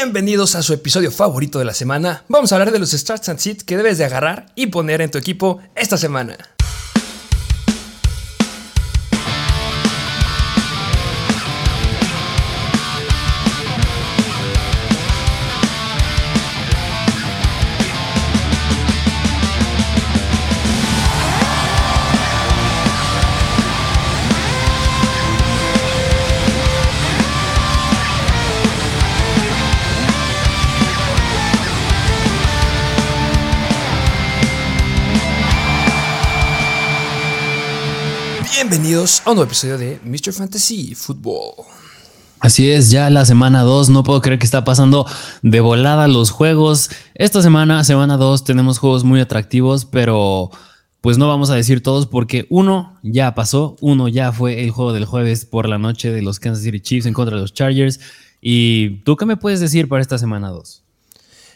Bienvenidos a su episodio favorito de la semana. Vamos a hablar de los starts and sits que debes de agarrar y poner en tu equipo esta semana. Bienvenidos a un nuevo episodio de Mr. Fantasy Football. Así es, ya la semana 2, no puedo creer que está pasando de volada los juegos. Esta semana, semana 2, tenemos juegos muy atractivos, pero pues no vamos a decir todos porque uno ya pasó, uno ya fue el juego del jueves por la noche de los Kansas City Chiefs en contra de los Chargers. ¿Y tú qué me puedes decir para esta semana 2?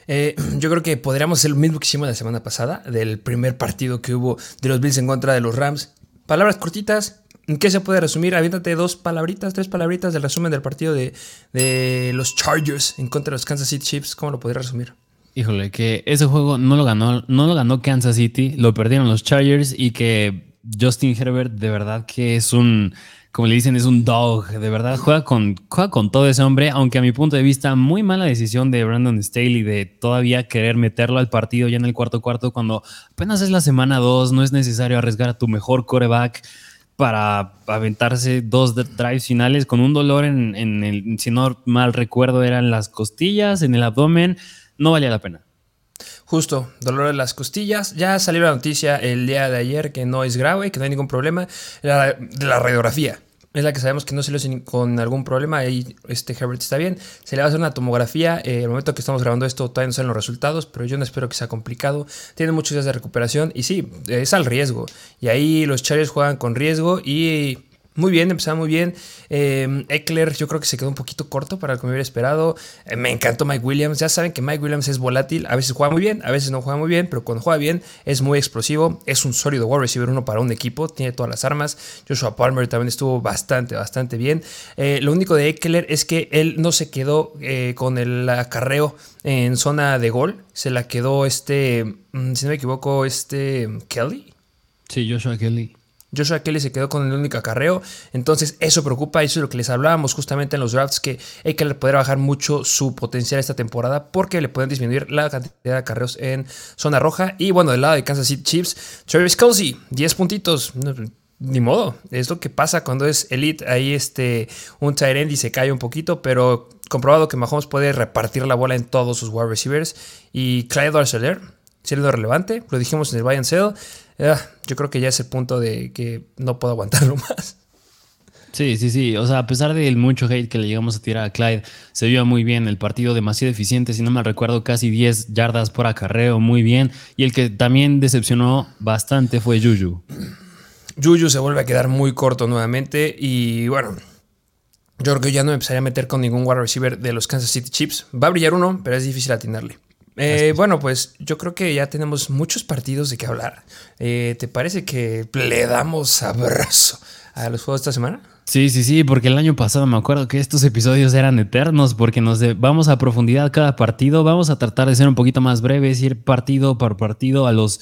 Eh, yo creo que podríamos hacer lo mismo que hicimos la semana pasada, del primer partido que hubo de los Bills en contra de los Rams. Palabras cortitas. ¿En qué se puede resumir? Aviéntate dos palabritas, tres palabritas del resumen del partido de, de los Chargers en contra de los Kansas City Chiefs. ¿Cómo lo podrías resumir? Híjole, que ese juego no lo ganó, no lo ganó Kansas City, lo perdieron los Chargers y que Justin Herbert de verdad que es un, como le dicen, es un dog, de verdad juega con, juega con todo ese hombre, aunque a mi punto de vista muy mala decisión de Brandon Staley de todavía querer meterlo al partido ya en el cuarto cuarto cuando apenas es la semana 2, no es necesario arriesgar a tu mejor coreback para aventarse dos drives finales con un dolor en, el, si no mal recuerdo, eran las costillas, en el abdomen, no valía la pena. Justo, dolor en las costillas. Ya salió la noticia el día de ayer que no es grave, que no hay ningún problema. La, de la radiografía es la que sabemos que no se le con algún problema. Ahí este Herbert está bien. Se le va a hacer una tomografía. Eh, el momento que estamos grabando esto todavía no salen los resultados, pero yo no espero que sea complicado. Tiene muchos días de recuperación y sí, es al riesgo. Y ahí los Chargers juegan con riesgo y muy bien, empezaba muy bien. Eh, Eckler, yo creo que se quedó un poquito corto para lo que me hubiera esperado. Eh, me encantó Mike Williams. Ya saben que Mike Williams es volátil. A veces juega muy bien, a veces no juega muy bien, pero cuando juega bien es muy explosivo. Es un sólido wide receiver uno para un equipo. Tiene todas las armas. Joshua Palmer también estuvo bastante, bastante bien. Eh, lo único de Eckler es que él no se quedó con el acarreo en zona de gol. Se la quedó este, mm, si no me equivoco, este Kelly. Sí, Joshua Kelly. Joshua Kelly se quedó con el único acarreo. Entonces, eso preocupa. Eso es lo que les hablábamos justamente en los drafts: que Eckler podría bajar mucho su potencial esta temporada porque le pueden disminuir la cantidad de acarreos en zona roja. Y bueno, del lado de Kansas City Chiefs, Travis Kelsey, 10 puntitos. ni modo, es lo que pasa cuando es elite. Ahí este, un tight end y se cae un poquito, pero comprobado que Mahomes puede repartir la bola en todos sus wide receivers. Y Clyde Arcelor, siendo relevante, lo dijimos en el buy and Ah, yo creo que ya es el punto de que no puedo aguantarlo más. Sí, sí, sí. O sea, a pesar del mucho hate que le llegamos a tirar a Clyde, se vio muy bien. El partido demasiado eficiente, si no me recuerdo, casi 10 yardas por acarreo, muy bien. Y el que también decepcionó bastante fue Juju. Juju se vuelve a quedar muy corto nuevamente. Y bueno, yo creo que ya no me empezaría a meter con ningún wide receiver de los Kansas City Chiefs. Va a brillar uno, pero es difícil atinarle. Eh, bueno, pues yo creo que ya tenemos muchos partidos de qué hablar. Eh, ¿Te parece que le damos abrazo a los juegos de esta semana? Sí, sí, sí, porque el año pasado me acuerdo que estos episodios eran eternos porque nos vamos a profundidad cada partido, vamos a tratar de ser un poquito más breves, ir partido por partido a los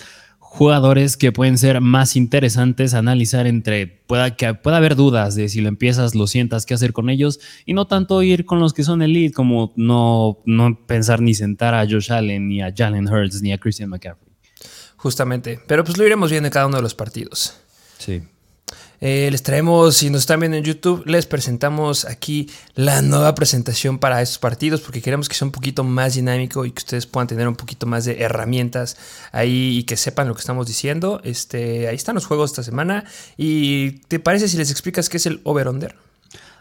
jugadores que pueden ser más interesantes analizar entre, pueda, que pueda haber dudas de si lo empiezas, lo sientas, qué hacer con ellos, y no tanto ir con los que son elite, como no, no pensar ni sentar a Josh Allen, ni a Jalen Hurts, ni a Christian McCaffrey. Justamente, pero pues lo iremos viendo en cada uno de los partidos. Sí. Eh, les traemos, si nos están viendo en YouTube, les presentamos aquí la nueva presentación para estos partidos porque queremos que sea un poquito más dinámico y que ustedes puedan tener un poquito más de herramientas ahí y que sepan lo que estamos diciendo. Este, ahí están los juegos esta semana. ¿Y te parece si les explicas qué es el over-under?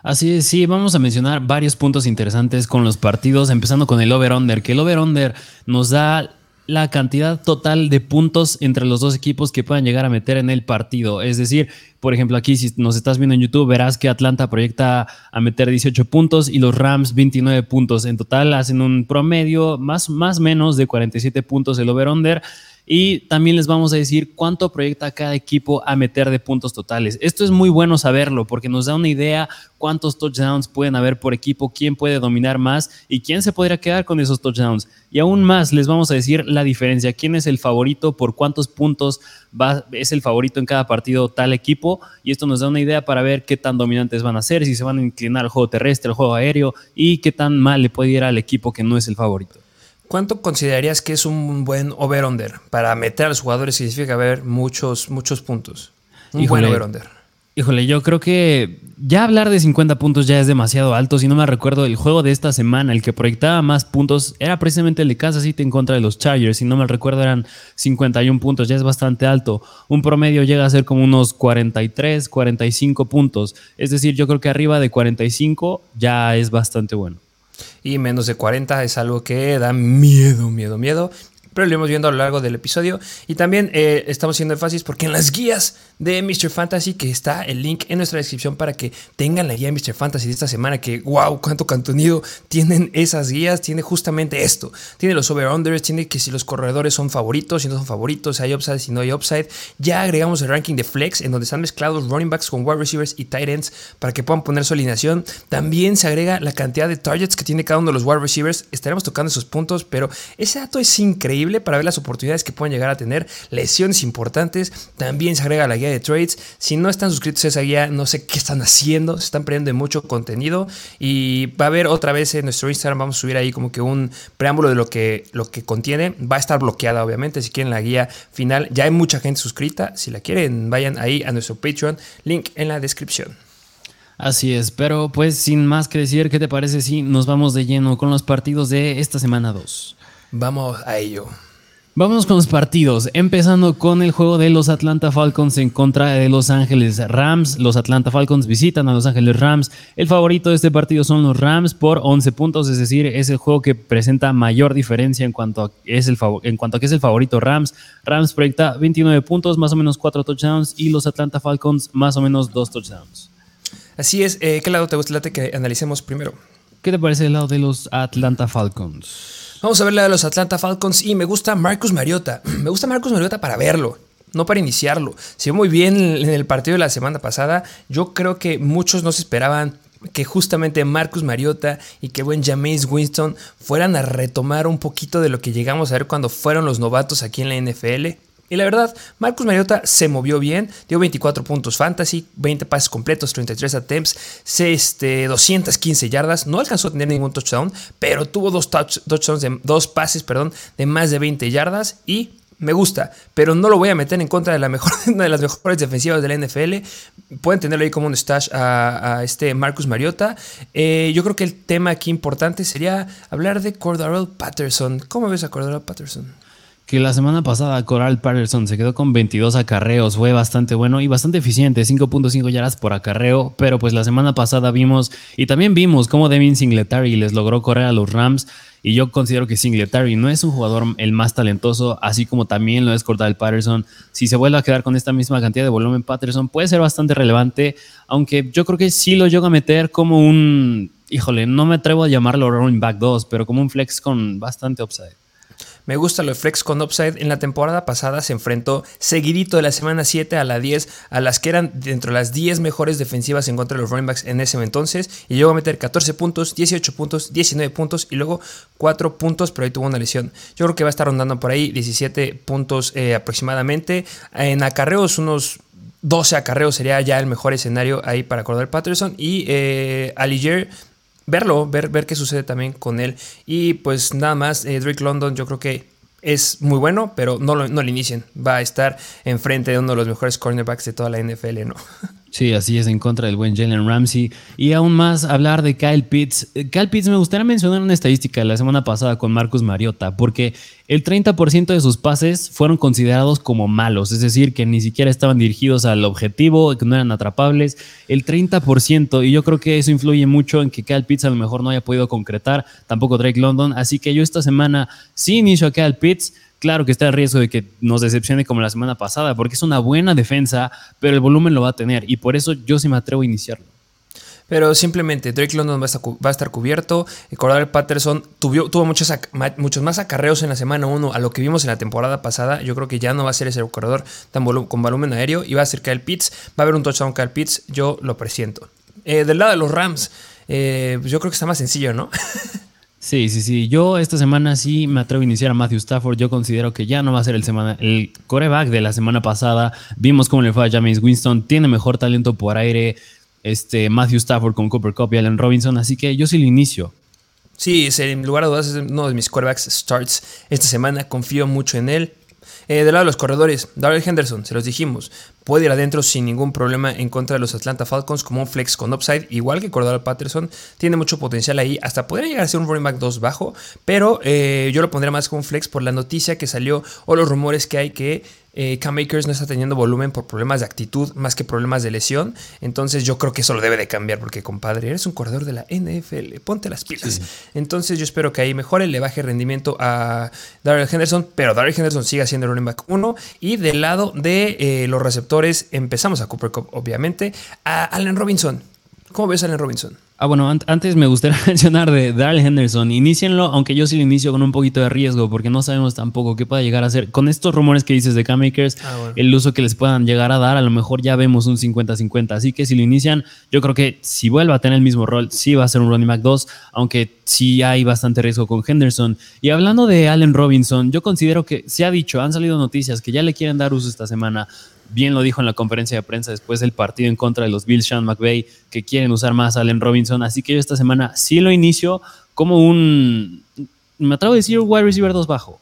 Así es, sí, vamos a mencionar varios puntos interesantes con los partidos, empezando con el over-under, que el over-under nos da la cantidad total de puntos entre los dos equipos que puedan llegar a meter en el partido. Es decir, por ejemplo, aquí si nos estás viendo en YouTube, verás que Atlanta proyecta a meter 18 puntos y los Rams 29 puntos. En total hacen un promedio más más menos de 47 puntos el over-under. Y también les vamos a decir cuánto proyecta cada equipo a meter de puntos totales. Esto es muy bueno saberlo porque nos da una idea cuántos touchdowns pueden haber por equipo, quién puede dominar más y quién se podría quedar con esos touchdowns. Y aún más les vamos a decir la diferencia, quién es el favorito, por cuántos puntos va, es el favorito en cada partido tal equipo y esto nos da una idea para ver qué tan dominantes van a ser, si se van a inclinar al juego terrestre, al juego aéreo y qué tan mal le puede ir al equipo que no es el favorito. ¿Cuánto considerarías que es un buen over-under para meter a los jugadores significa haber muchos, muchos puntos? Un buen over-under. Híjole, yo creo que ya hablar de 50 puntos ya es demasiado alto. Si no me recuerdo, el juego de esta semana, el que proyectaba más puntos, era precisamente el de Kansas City en contra de los Chargers. Si no me recuerdo, eran 51 puntos, ya es bastante alto. Un promedio llega a ser como unos 43, 45 puntos. Es decir, yo creo que arriba de 45 ya es bastante bueno y menos de 40 es algo que da miedo, miedo, miedo pero lo hemos viendo a lo largo del episodio. Y también eh, estamos haciendo énfasis porque en las guías de Mr. Fantasy, que está el link en nuestra descripción para que tengan la guía de Mr. Fantasy de esta semana, que wow, cuánto contenido tienen esas guías, tiene justamente esto. Tiene los over-unders, tiene que si los corredores son favoritos, si no son favoritos, si hay upside, si no hay upside. Ya agregamos el ranking de flex, en donde están mezclados running backs con wide receivers y tight ends para que puedan poner su alineación. También se agrega la cantidad de targets que tiene cada uno de los wide receivers. Estaremos tocando esos puntos, pero ese dato es increíble para ver las oportunidades que pueden llegar a tener, lesiones importantes. También se agrega la guía de trades. Si no están suscritos a esa guía, no sé qué están haciendo, se están perdiendo de mucho contenido. Y va a haber otra vez en nuestro Instagram, vamos a subir ahí como que un preámbulo de lo que, lo que contiene. Va a estar bloqueada, obviamente, si quieren la guía final. Ya hay mucha gente suscrita. Si la quieren, vayan ahí a nuestro Patreon, link en la descripción. Así es, pero pues sin más que decir, ¿qué te parece si nos vamos de lleno con los partidos de esta semana 2? Vamos a ello. Vamos con los partidos, empezando con el juego de los Atlanta Falcons en contra de Los Ángeles Rams. Los Atlanta Falcons visitan a Los Ángeles Rams. El favorito de este partido son los Rams por 11 puntos, es decir, es el juego que presenta mayor diferencia en cuanto a, es el en cuanto a que es el favorito Rams. Rams proyecta 29 puntos, más o menos 4 touchdowns, y los Atlanta Falcons más o menos 2 touchdowns. Así es, eh, ¿qué lado te gusta que analicemos primero? ¿Qué te parece el lado de los Atlanta Falcons? Vamos a ver la de los Atlanta Falcons y me gusta Marcus Mariota. Me gusta Marcus Mariota para verlo, no para iniciarlo. Se muy bien en el partido de la semana pasada. Yo creo que muchos no se esperaban que justamente Marcus Mariota y que buen Jameis Winston fueran a retomar un poquito de lo que llegamos a ver cuando fueron los novatos aquí en la NFL. Y la verdad, Marcus Mariota se movió bien, dio 24 puntos fantasy, 20 pases completos, 33 attempts, este, 215 yardas, no alcanzó a tener ningún touchdown, pero tuvo dos, touchdowns, de, dos pases perdón, de más de 20 yardas y me gusta, pero no lo voy a meter en contra de la mejor, una de las mejores defensivas de la NFL. Pueden tenerlo ahí como un stash a, este Marcus Mariota. Eh, yo creo que el tema aquí importante sería hablar de Cordarrelle Patterson. ¿Cómo ves a Cordarrelle Patterson? Que la semana pasada Coral Patterson se quedó con 22 acarreos, fue bastante bueno y bastante eficiente, 5.5 yardas por acarreo, pero pues la semana pasada vimos y también vimos cómo Devin Singletary les logró correr a los Rams y yo considero que Singletary no es un jugador el más talentoso, así como también lo es Cordell Patterson. Si se vuelve a quedar con esta misma cantidad de volumen, Patterson puede ser bastante relevante, aunque yo creo que sí lo llega a meter como un, híjole, no me atrevo a llamarlo running back 2, pero como un flex con bastante upside. Me gusta lo de Flex con Upside. En la temporada pasada se enfrentó seguidito de la semana 7 a la 10, a las que eran dentro de las 10 mejores defensivas en contra de los running backs en ese entonces. Y llegó a meter 14 puntos, 18 puntos, 19 puntos y luego 4 puntos, pero ahí tuvo una lesión. Yo creo que va a estar rondando por ahí 17 puntos eh, aproximadamente. En acarreos, unos 12 acarreos sería ya el mejor escenario ahí para Cordell Patterson. Y eh, Aliger verlo, ver, ver qué sucede también con él. Y pues nada más, eh, Drake London yo creo que es muy bueno, pero no lo, no lo inicien. Va a estar enfrente de uno de los mejores cornerbacks de toda la NFL, ¿no? Sí, así es, en contra del buen Jalen Ramsey. Y aún más hablar de Kyle Pitts. Eh, Kyle Pitts me gustaría mencionar una estadística la semana pasada con Marcus Mariota, porque el 30% de sus pases fueron considerados como malos, es decir, que ni siquiera estaban dirigidos al objetivo, que no eran atrapables. El 30%, y yo creo que eso influye mucho en que Kyle Pitts a lo mejor no haya podido concretar, tampoco Drake London. Así que yo esta semana sí inicio a Kyle Pitts claro que está el riesgo de que nos decepcione como la semana pasada, porque es una buena defensa, pero el volumen lo va a tener y por eso yo sí me atrevo a iniciarlo. Pero simplemente Drake London va a estar, cubierto. El Cordell Patterson tuvo, muchos, más acarreos en la semana 1 a lo que vimos en la temporada pasada. Yo creo que ya no va a ser ese corredor con volumen aéreo y va a ser Kyle Pitts. Va a haber un touchdown Kyle Pitts. Yo lo presiento. Eh, del lado de los Rams, eh, pues yo creo que está más sencillo, ¿no? Sí, sí, sí. Yo esta semana sí me atrevo a iniciar a Matthew Stafford. Yo considero que ya no va a ser el, semana, el coreback de la semana pasada. Vimos cómo le fue a James Winston. Tiene mejor talento por aire este, Matthew Stafford con Cooper Cup y Allen Robinson. Así que yo sí lo inicio. Sí, en lugar de dudas es uno de mis quarterbacks starts esta semana. Confío mucho en él. Eh, del lado de los corredores, Darrell Henderson, se los dijimos, puede ir adentro sin ningún problema en contra de los Atlanta Falcons como un flex con upside, igual que Cordell Patterson, tiene mucho potencial ahí, hasta podría llegar a ser un running back 2 bajo, pero eh, yo lo pondría más como un flex por la noticia que salió o los rumores que hay que eh, Cam Makers no está teniendo volumen por problemas de actitud más que problemas de lesión. Entonces yo creo que eso lo debe de cambiar porque, compadre, eres un corredor de la NFL, ponte las pilas. Entonces yo espero que ahí mejore, le baje rendimiento a Darrell Henderson, pero Darrell Henderson siga siendo el running back 1. Y del lado de eh, los receptores empezamos a Cooper Cup, obviamente, a Allen Robinson. ¿Cómo ves a Allen Robinson? Ah, bueno, antes me gustaría mencionar de Darrell Henderson. Inicienlo, aunque yo sí lo inicio con un poquito de riesgo, porque no sabemos tampoco qué pueda llegar a ser. Con estos rumores que dices de K-Makers, ah, el uso que les puedan llegar a dar, a lo mejor ya vemos un 50-50. Así que si lo inician, yo creo que si vuelve a tener el mismo rol, sí va a ser un running back 2, aunque sí hay bastante riesgo con Henderson. Y hablando de Allen Robinson, yo considero que se ha dicho, han salido noticias que ya le quieren dar uso esta semana bien lo dijo en la conferencia de prensa después del partido en contra de los Bills, Sean McVay, que quieren usar más a Allen Robinson. Así que yo esta semana sí lo inicio como un, me atrevo a decir, wide receiver 2 bajo.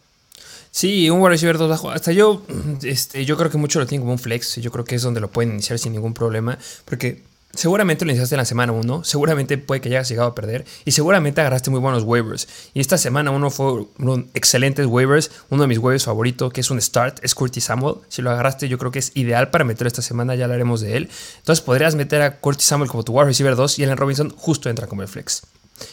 Sí, un wide receiver 2 bajo. Hasta yo, este, yo creo que muchos lo tienen como un flex. Yo creo que es donde lo pueden iniciar sin ningún problema. Porque Seguramente lo iniciaste en la semana 1, seguramente puede que hayas llegado a perder y seguramente agarraste muy buenos waivers. Y esta semana uno fue un excelentes waivers, uno de mis waivers favoritos que es un start, es Curtis Samuel. Si lo agarraste yo creo que es ideal para meter esta semana, ya hablaremos de él. Entonces podrías meter a Curtis Samuel como tu wide receiver 2 y Allen Robinson justo entra como el flex.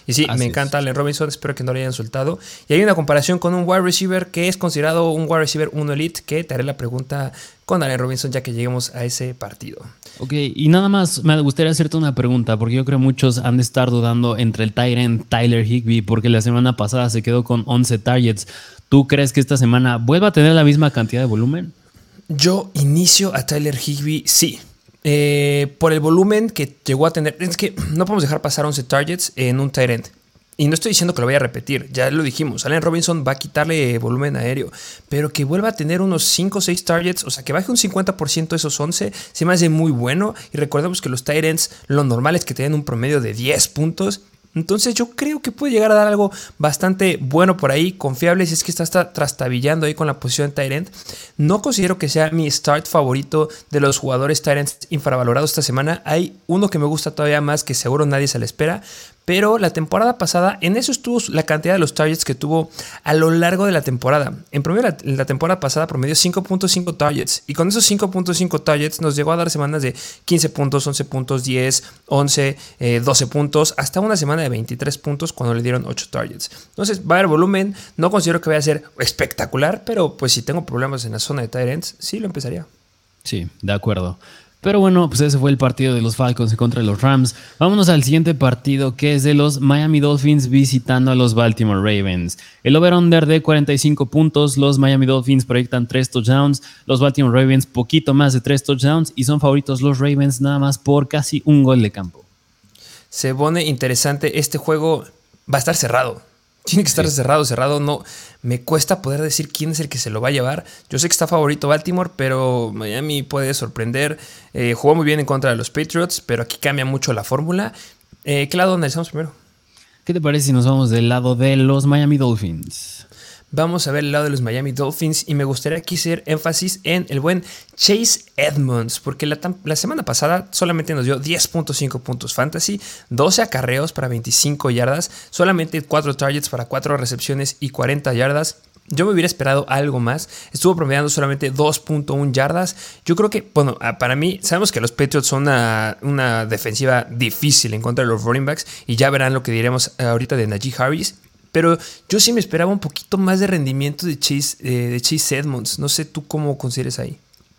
Y sí, me encanta Allen Robinson, espero que no lo hayan soltado. Y hay una comparación con un wide receiver que es considerado un wide receiver 1 elite, que te haré la pregunta con Allen Robinson ya que lleguemos a ese partido. Ok, y nada más me gustaría hacerte una pregunta, porque yo creo que muchos han de estar dudando entre el Tyrant Tyler Higby, porque la semana pasada se quedó con 11 targets. ¿Tú crees que esta semana vuelva a tener la misma cantidad de volumen? Yo inicio a Tyler Higby, sí. Eh, por el volumen que llegó a tener. Es que no podemos dejar pasar 11 targets en un tight. Y no estoy diciendo que lo vaya a repetir, ya lo dijimos, Allen Robinson va a quitarle volumen aéreo, pero que vuelva a tener unos 5 o 6 targets, o sea, que baje un 50% de esos 11, se me hace muy bueno. Y recordemos que los tight ends, lo normal es que tengan un promedio de 10 puntos. Entonces yo creo que puede llegar a dar algo bastante bueno por ahí, confiable si es que está, está trastabillando ahí con la posición de Tyrant. No considero que sea mi start favorito de los jugadores Tyrants infravalorados esta semana. Hay uno que me gusta todavía más que seguro nadie se le espera, pero la temporada pasada, en eso estuvo la cantidad de los targets que tuvo a lo largo de la temporada. En promedio, la, temporada pasada promedió 5.5 targets. Y con esos 5.5 targets nos llegó a dar semanas de 15 puntos, 11 puntos, 10, 11, 12 puntos, hasta una semana de 23 puntos cuando le dieron 8 targets. Entonces va a haber volumen. No considero que vaya a ser espectacular, pero pues si tengo problemas en la zona de targets, sí lo empezaría. Sí, de acuerdo. Pero bueno, pues ese fue el partido de los Falcons contra los Rams. Vámonos al siguiente partido que es de los Miami Dolphins visitando a los Baltimore Ravens. El over-under de 45 puntos, los Miami Dolphins proyectan 3 touchdowns, los Baltimore Ravens poquito más de 3 touchdowns y son favoritos los Ravens nada más por casi un gol de campo. Se pone interesante, este juego va a estar cerrado. Tiene que estar cerrado, cerrado. No, me cuesta poder decir quién es el que se lo va a llevar. Yo sé que está favorito Baltimore, pero Miami puede sorprender. Eh, jugó muy bien en contra de los Patriots, pero aquí cambia mucho la fórmula. Eh, ¿Qué lado analizamos primero? ¿Qué te parece si nos vamos del lado de los Miami Dolphins? Vamos a ver el lado de los Miami Dolphins y me gustaría aquí hacer énfasis en el buen Chase Edmonds, porque la, semana pasada solamente nos dio 10.5 puntos fantasy, 12 acarreos para 25 yardas, solamente 4 targets para 4 recepciones y 40 yardas. Yo me hubiera esperado algo más. Estuvo promediando solamente 2.1 yardas. Yo creo que, bueno, para mí, sabemos que los Patriots son una, una, defensiva difícil en contra de los running backs. Y ya verán lo que diremos ahorita de Najee Harris. Pero yo sí me esperaba un poquito más de rendimiento de Chase, eh, de Chase Edmonds. No sé tú cómo consideres ahí.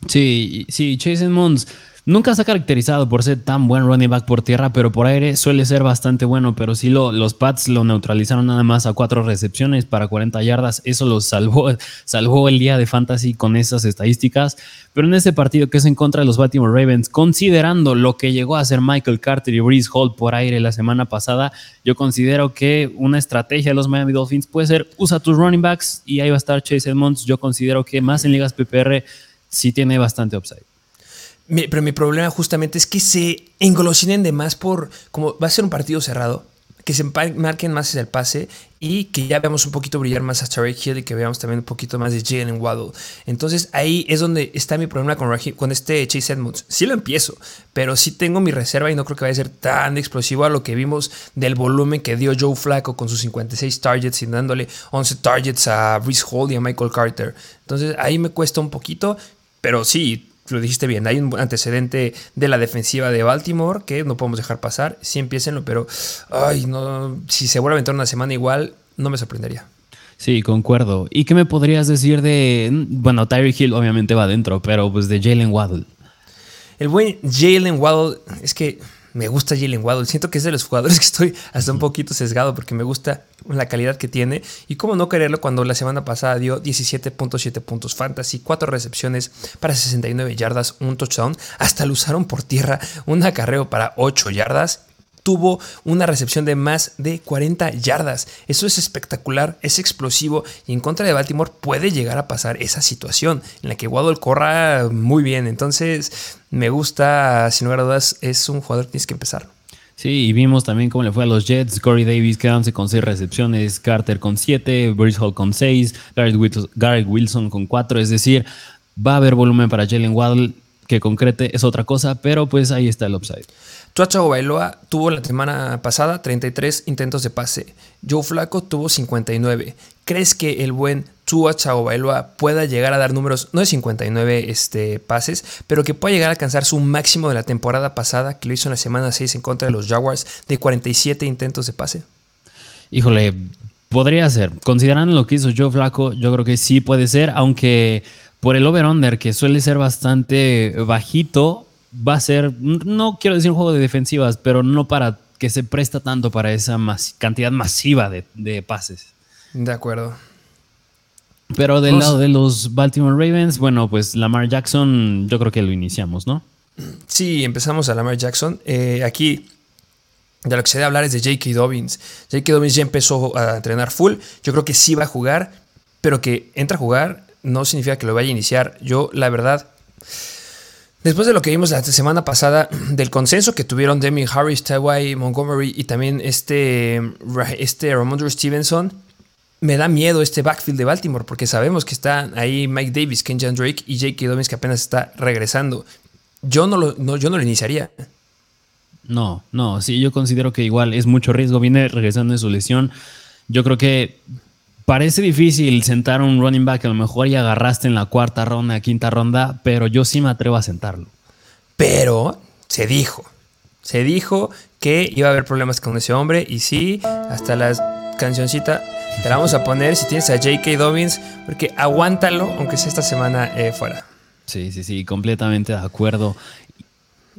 Sí, sí, Chase Edmonds Nunca se ha caracterizado por ser tan buen running back por tierra, pero por aire suele ser bastante bueno. Pero sí lo, los Pats lo neutralizaron nada más a cuatro recepciones para 40 yardas. Eso lo salvó, salvó el día de fantasy con esas estadísticas. Pero en este partido que es en contra de los Baltimore Ravens, considerando lo que llegó a hacer Michael Carter y Breeze Hall por aire la semana pasada, yo considero que una estrategia de los Miami Dolphins puede ser usa tus running backs y ahí va a estar Chase Edmonds. Yo considero que más en ligas PPR sí tiene bastante upside pero mi problema justamente es que se engolosinen de más por, como va a ser un partido cerrado, que se marquen más el pase y que ya veamos un poquito brillar más a Tarek Hill y que veamos también un poquito más de Jalen Waddle. Entonces ahí es donde está mi problema con, con este Chase Edmonds. Sí lo empiezo, pero sí tengo mi reserva y no creo que vaya a ser tan explosivo a lo que vimos del volumen que dio Joe Flacco con sus 56 targets y dándole 11 targets a Reese Hall y a Michael Carter. Entonces ahí me cuesta un poquito, pero sí, lo dijiste bien, hay un antecedente de la defensiva de Baltimore que no podemos dejar pasar. Sí, empiecenlo, pero ay, no, si se vuelve a aventar una semana igual, no me sorprendería. Sí, concuerdo. ¿Y qué me podrías decir de, bueno, Tyree Hill obviamente va adentro, pero pues de Jalen Waddle? El buen Jalen Waddle, es que me gusta Jalen Waddle. Siento que es de los jugadores que estoy hasta un poquito sesgado porque me gusta la calidad que tiene. Y cómo no quererlo cuando la semana pasada dio 17.7 puntos fantasy, 4 recepciones para 69 yardas, un touchdown. Hasta lo usaron por tierra, un acarreo para 8 yardas tuvo una recepción de más de 40 yardas. Eso es espectacular, es explosivo y en contra de Baltimore puede llegar a pasar esa situación en la que Waddle corra muy bien. Entonces, me gusta, sin lugar a dudas, es un jugador que tienes que empezar. Sí, y vimos también cómo le fue a los Jets. Corey Davis quedándose con 6 recepciones, Carter con 7, Bruce Hall con 6, Garrett Wilson con 4. Es decir, va a haber volumen para Jalen Waddle que concrete es otra cosa, pero pues ahí está el upside. Tua Bailoa tuvo la semana pasada 33 intentos de pase. Joe Flaco tuvo 59. ¿Crees que el buen Tua Bailoa pueda llegar a dar números, no de 59 este, pases, pero que pueda llegar a alcanzar su máximo de la temporada pasada, que lo hizo en la semana 6 en contra de los Jaguars, de 47 intentos de pase? Híjole, podría ser. Considerando lo que hizo Joe Flaco, yo creo que sí puede ser, aunque por el over-under, que suele ser bastante bajito, va a ser, no quiero decir un juego de defensivas, pero no para que se presta tanto para esa cantidad masiva de, pases. De acuerdo. Pero del lado de los Baltimore Ravens, bueno, pues Lamar Jackson, yo creo que lo iniciamos, ¿no? Sí, empezamos a Lamar Jackson. Eh, aquí, de lo que se debe hablar es de J.K. Dobbins. J.K. Dobbins ya empezó a entrenar full. Yo creo que sí va a jugar, pero que entra a jugar no significa que lo vaya a iniciar. Yo, la verdad, Después de lo que vimos la semana pasada, del consenso que tuvieron Demi Harris, Tyway, Montgomery y también este, este Ramondre Stevenson, me da miedo este backfield de Baltimore porque sabemos que están ahí Mike Davis, Kenjan Drake y J.K. Dobbins que apenas está regresando. Yo no lo, no, yo no lo iniciaría. No, no, sí, yo considero que igual es mucho riesgo. Viene regresando de su lesión. Yo creo que Parece difícil sentar un running back a lo mejor ya agarraste en la cuarta ronda, quinta ronda, pero yo sí me atrevo a sentarlo. Pero se dijo, se dijo que iba a haber problemas con ese hombre y sí, hasta la cancioncita te la vamos a poner si tienes a J.K. Dobbins, porque aguántalo, aunque sea esta semana eh, fuera. Sí, sí, sí, completamente de acuerdo.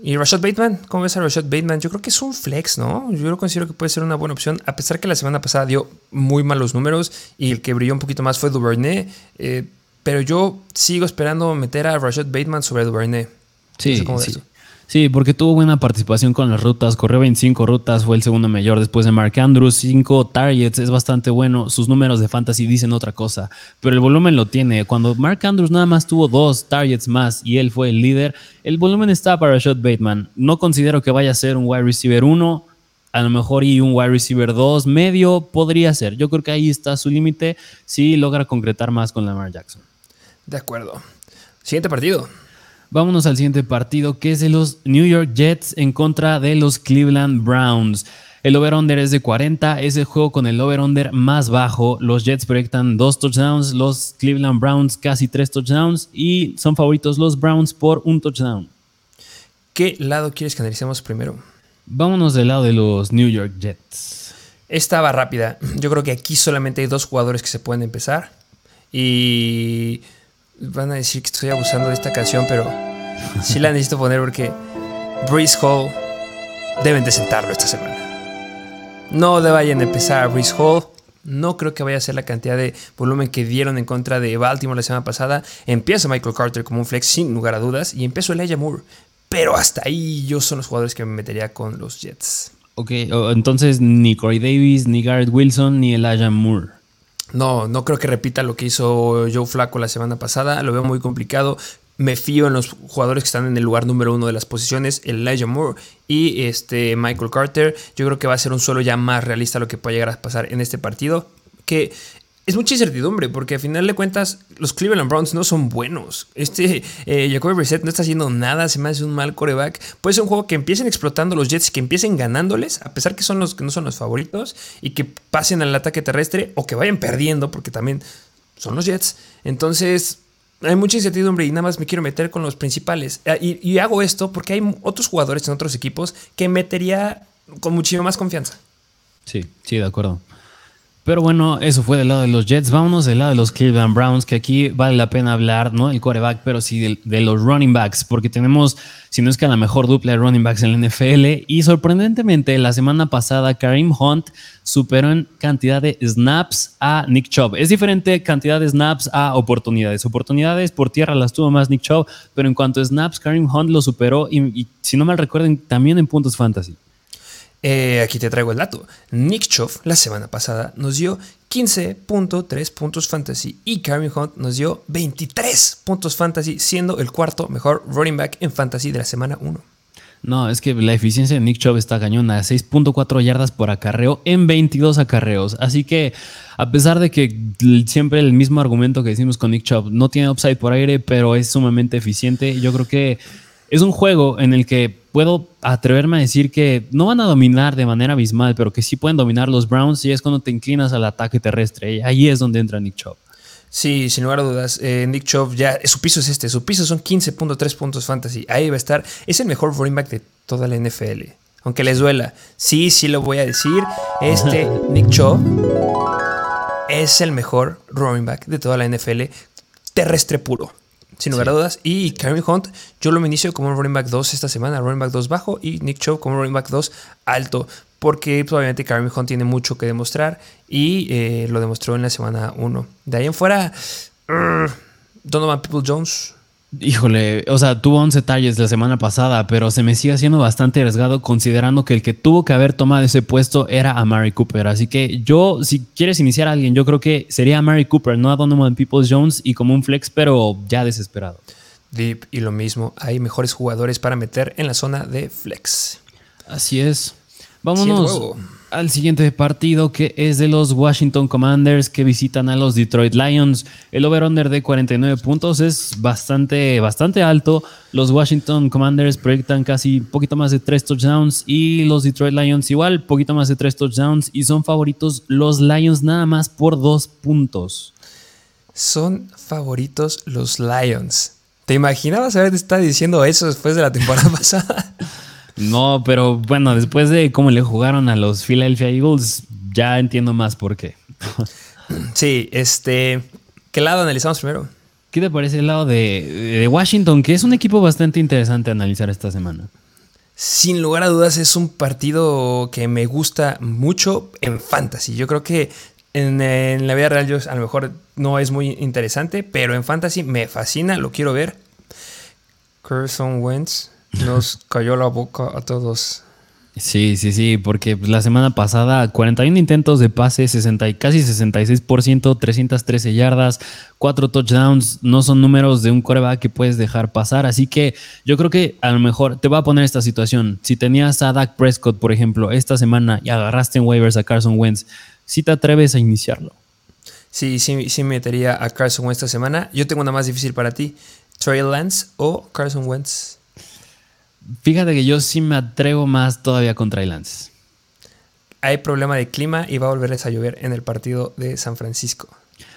Y Rashad Bateman, ¿cómo ves a Rashad Bateman? Yo creo que es un flex, ¿no? Yo lo considero que puede ser una buena opción, a pesar que la semana pasada dio muy malos números y el que brilló un poquito más fue Duvernay. Eh, pero yo sigo esperando meter a Rashad Bateman sobre Duvernay. Sí, sí. Sí, porque tuvo buena participación con las rutas, corrió 25 rutas, fue el segundo mayor después de Mark Andrews, 5 targets, es bastante bueno, sus números de fantasy dicen otra cosa, pero el volumen lo tiene. Cuando Mark Andrews nada más tuvo dos targets más y él fue el líder, el volumen está para Shot Bateman. No considero que vaya a ser un wide receiver 1, a lo mejor y un wide receiver 2, medio podría ser. Yo creo que ahí está su límite si logra concretar más con Lamar Jackson. De acuerdo. Siguiente partido. Vámonos al siguiente partido, que es de los New York Jets en contra de los Cleveland Browns. El over-under es de 40, es el juego con el over-under más bajo. Los Jets proyectan dos touchdowns, los Cleveland Browns casi tres touchdowns y son favoritos los Browns por un touchdown. ¿Qué lado quieres que analicemos primero? Vámonos del lado de los New York Jets. Esta va rápida. Yo creo que aquí solamente hay dos jugadores que se pueden empezar. Y van a decir que estoy abusando de esta canción, pero Sí la necesito poner porque Breeze Hall deben de sentarlo esta semana. No le vayan a empezar a Breeze Hall. No creo que vaya a ser la cantidad de volumen que dieron en contra de Baltimore la semana pasada. Empieza Michael Carter como un flex sin lugar a dudas y empezó Elijah Moore. Pero hasta ahí yo son los jugadores que me metería con los Jets. Ok, entonces ni Corey Davis, ni Garrett Wilson, ni Elijah Moore. No, no creo que repita lo que hizo Joe Flaco la semana pasada. Lo veo muy complicado. Me fío en los jugadores que están en el lugar número uno de las posiciones, Elijah Moore y este Michael Carter. Yo creo que va a ser un solo ya más realista lo que puede llegar a pasar en este partido. Que es mucha incertidumbre, porque al final de cuentas, los Cleveland Browns no son buenos. Este eh, Jacoby Brissett no está haciendo nada, se me hace un mal coreback. Puede ser un juego que empiecen explotando los Jets y que empiecen ganándoles, a pesar que son los que no son los favoritos, y que pasen al ataque terrestre o que vayan perdiendo, porque también son los Jets. Entonces, hay mucha incertidumbre y nada más me quiero meter con los principales. Ah, y, hago esto porque hay otros jugadores en otros equipos que metería con muchísima más confianza. Sí, sí, de acuerdo. Pero bueno, eso fue del lado de los Jets. Vámonos del lado de los Cleveland Browns, que aquí vale la pena hablar, no el quarterback, pero sí de, los running backs, porque tenemos, si no es que la mejor dupla de running backs en la NFL. Y sorprendentemente, la semana pasada, Kareem Hunt superó en cantidad de snaps a Nick Chubb. Es diferente cantidad de snaps a oportunidades. Oportunidades por tierra las tuvo más Nick Chubb, pero en cuanto a snaps, Kareem Hunt lo superó y, y si no mal recuerden, también en puntos fantasy. Eh, aquí te traigo el dato. Nick Chubb la semana pasada nos dio 15.3 puntos fantasy y Kareem Hunt nos dio 23 puntos fantasy, siendo el cuarto mejor running back en fantasy de la semana 1. No, es que la eficiencia de Nick Chubb está cañona, 6.4 yardas por acarreo en 22 acarreos. Así que, a pesar de que siempre el mismo argumento que decimos con Nick Chubb no tiene upside por aire, pero es sumamente eficiente, yo creo que es un juego en el que puedo atreverme a decir que no van a dominar de manera abismal, pero que sí pueden dominar los Browns y es cuando te inclinas al ataque terrestre. Y ahí es donde entra Nick Chubb. Sí, sin lugar a dudas. Eh, Nick Chubb ya, su piso es este. Su piso son 15.3 puntos fantasy. Ahí va a estar. Es el mejor running back de toda la NFL. Aunque les duela. Sí, sí lo voy a decir. Este Nick Chubb es el mejor running back de toda la NFL terrestre puro sin lugar a dudas. Y Kareem Hunt, yo lo inicio como un running back 2 esta semana, running back 2 bajo, y Nick Chubb como running back 2 alto, porque probablemente Kareem Hunt tiene mucho que demostrar y eh, lo demostró en la semana 1. De ahí en fuera, Donovan People Jones, Híjole, o sea, tuvo 11 talles la semana pasada, pero se me sigue haciendo bastante arriesgado considerando que el que tuvo que haber tomado ese puesto era a Mary Cooper. Así que yo, si quieres iniciar a alguien, yo creo que sería a Mary Cooper, no a Donovan Peoples Jones y como un flex, pero ya desesperado. Deep y lo mismo, hay mejores jugadores para meter en la zona de flex. Así es. Vámonos al siguiente partido que es de los Washington Commanders que visitan a los Detroit Lions. El over-under de 49 puntos es bastante, bastante alto. Los Washington Commanders proyectan casi poquito más de 3 touchdowns y los Detroit Lions igual, poquito más de 3 touchdowns y son favoritos los Lions nada más por 2 puntos. Son favoritos los Lions. ¿Te imaginabas haber estado diciendo eso después de la temporada pasada? No, pero bueno, después de cómo le jugaron a los Philadelphia Eagles, ya entiendo más por qué. sí, este. ¿Qué lado analizamos primero? ¿Qué te parece el lado de, Washington, que es un equipo bastante interesante a analizar esta semana? Sin lugar a dudas, es un partido que me gusta mucho en fantasy. Yo creo que en, en, la vida real yo, a lo mejor no es muy interesante, pero en fantasy me fascina, lo quiero ver. Carson Wentz nos cayó la boca a todos. Sí, sí, sí, porque la semana pasada 41 intentos de pase, 60 y casi 66%, 313 yardas, 4 touchdowns, no son números de un coreback que puedes dejar pasar, así que yo creo que a lo mejor te voy a poner esta situación. Si tenías a Dak Prescott, por ejemplo, esta semana y agarraste en waivers a Carson Wentz, si te atreves a iniciarlo. Sí, sí, sí metería a Carson Wentz esta semana. Yo tengo una más difícil para ti, Trey Lance o Carson Wentz. Fíjate que yo sí me atrevo más todavía contra el Lance. Hay problema de clima y va a volverles a llover en el partido de San Francisco.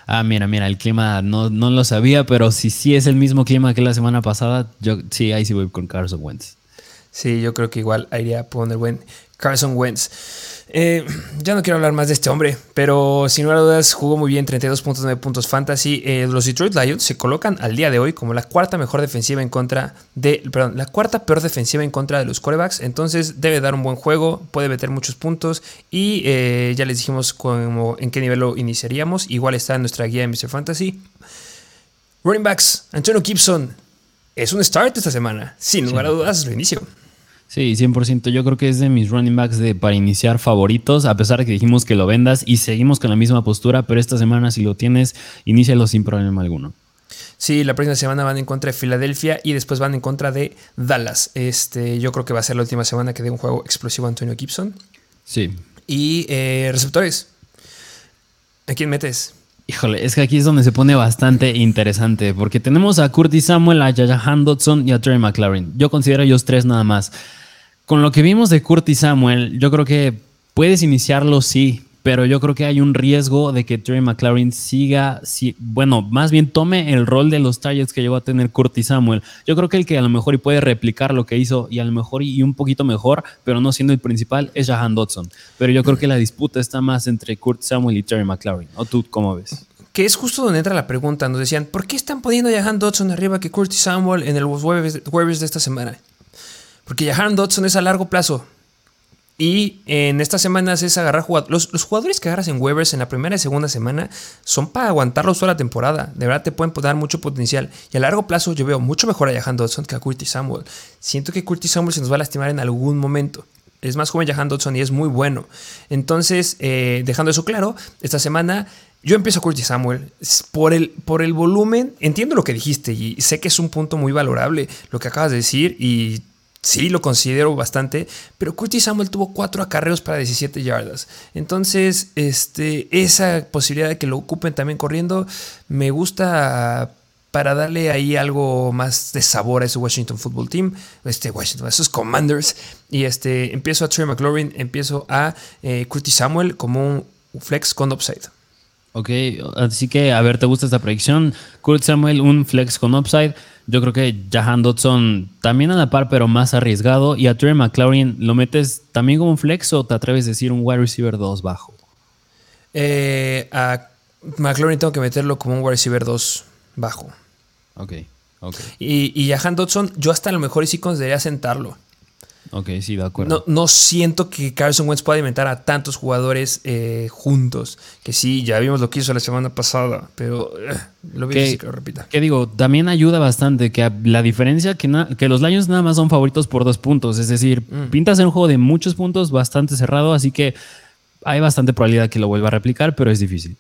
Ah, mira, mira, el clima no, no lo sabía, pero si sí es el mismo clima que la semana pasada, yo sí, ahí sí voy con Carson Wentz. Sí, yo creo que igual iría a poner buen Carson Wentz. Eh, ya no quiero hablar más de este hombre, pero sin lugar a dudas jugó muy bien, 32.9 puntos fantasy. Eh, los Detroit Lions se colocan al día de hoy como la cuarta mejor defensiva en contra de, perdón, la cuarta peor defensiva en contra de los quarterbacks. Entonces debe dar un buen juego, puede meter muchos puntos y eh, ya les dijimos en qué nivel lo iniciaríamos. Igual está en nuestra guía de Mr. Fantasy. Running backs, Antonio Gibson es un start esta semana, sin lugar a dudas lo inicio. Sí, 100%. Yo creo que es de mis running backs de, para iniciar favoritos, a pesar de que dijimos que lo vendas y seguimos con la misma postura, pero esta semana si lo tienes, inícialo sin problema alguno. Sí, la próxima semana van en contra de Filadelfia y después van en contra de Dallas. Este, yo creo que va a ser la última semana que dé un juego explosivo a Antonio Gibson. Sí. Y eh, receptores. ¿A quién metes? Híjole, es que aquí es donde se pone bastante interesante, porque tenemos a Curtis Samuel, a Jahan Dodson y a Trey McLaren. Yo considero ellos tres nada más. Con lo que vimos de Curtis Samuel, yo creo que puedes iniciarlo, sí, pero yo creo que hay un riesgo de que Trey McLaren siga, si, bueno, más bien tome el rol de los targets que llegó a tener Curtis Samuel. Yo creo que el que a lo mejor puede replicar lo que hizo y a lo mejor y un poquito mejor, pero no siendo el principal, es Jahan Dodson. Pero yo creo que la disputa está más entre Curtis Samuel y Terry McLaren. ¿O tú cómo ves? Que es justo donde entra la pregunta. Nos decían, ¿por qué están poniendo a Jahan Dodson arriba que Curtis Samuel en el jueves de esta semana? Porque Jahan Dodson es a largo plazo. Y en estas semanas es agarrar jugadores. Los, jugadores que agarras en waivers en la primera y segunda semana son para aguantarlos toda la temporada. De verdad te pueden dar mucho potencial. Y a largo plazo yo veo mucho mejor a Jahan Dodson que a Curtis Samuel. Siento que Curtis Samuel se nos va a lastimar en algún momento. Es más joven Jahan Dodson y es muy bueno. Entonces, eh, dejando eso claro, esta semana yo empiezo a Curtis Samuel por el, por el volumen. Entiendo lo que dijiste y sé que es un punto muy valorable lo que acabas de decir y Sí, lo considero bastante, pero Curtis Samuel tuvo cuatro acarreos para 17 yardas. Entonces, este, esa posibilidad de que lo ocupen también corriendo me gusta para darle ahí algo más de sabor a ese Washington Football Team, este Washington, a esos Commanders. Y este, empiezo a Trey McLaurin, empiezo a eh, Curtis Samuel como un flex con upside. Ok, así que a ver, ¿te gusta esta predicción? Curtis Samuel, un flex con upside. Yo creo que Jahan Dodson también a la par, pero más arriesgado. Y a Trey McLaurin, ¿lo metes también como un flex o te atreves a decir un wide receiver 2 bajo? Eh, a McLaurin tengo que meterlo como un wide receiver 2 bajo. Ok, ok. Y, y Jahan Dodson, yo hasta a lo mejor sí consideraría sentarlo. Ok, sí, de acuerdo. No, siento que Carson Wentz pueda alimentar a tantos jugadores eh, juntos. Que sí, ya vimos lo que hizo la semana pasada, pero eh, lo vi que, que lo repita. Que digo, también ayuda bastante que la diferencia que, que los Lions nada más son favoritos por dos puntos. Es decir, mm. pintas en un juego de muchos puntos, bastante cerrado, así que hay bastante probabilidad que lo vuelva a replicar, pero es difícil.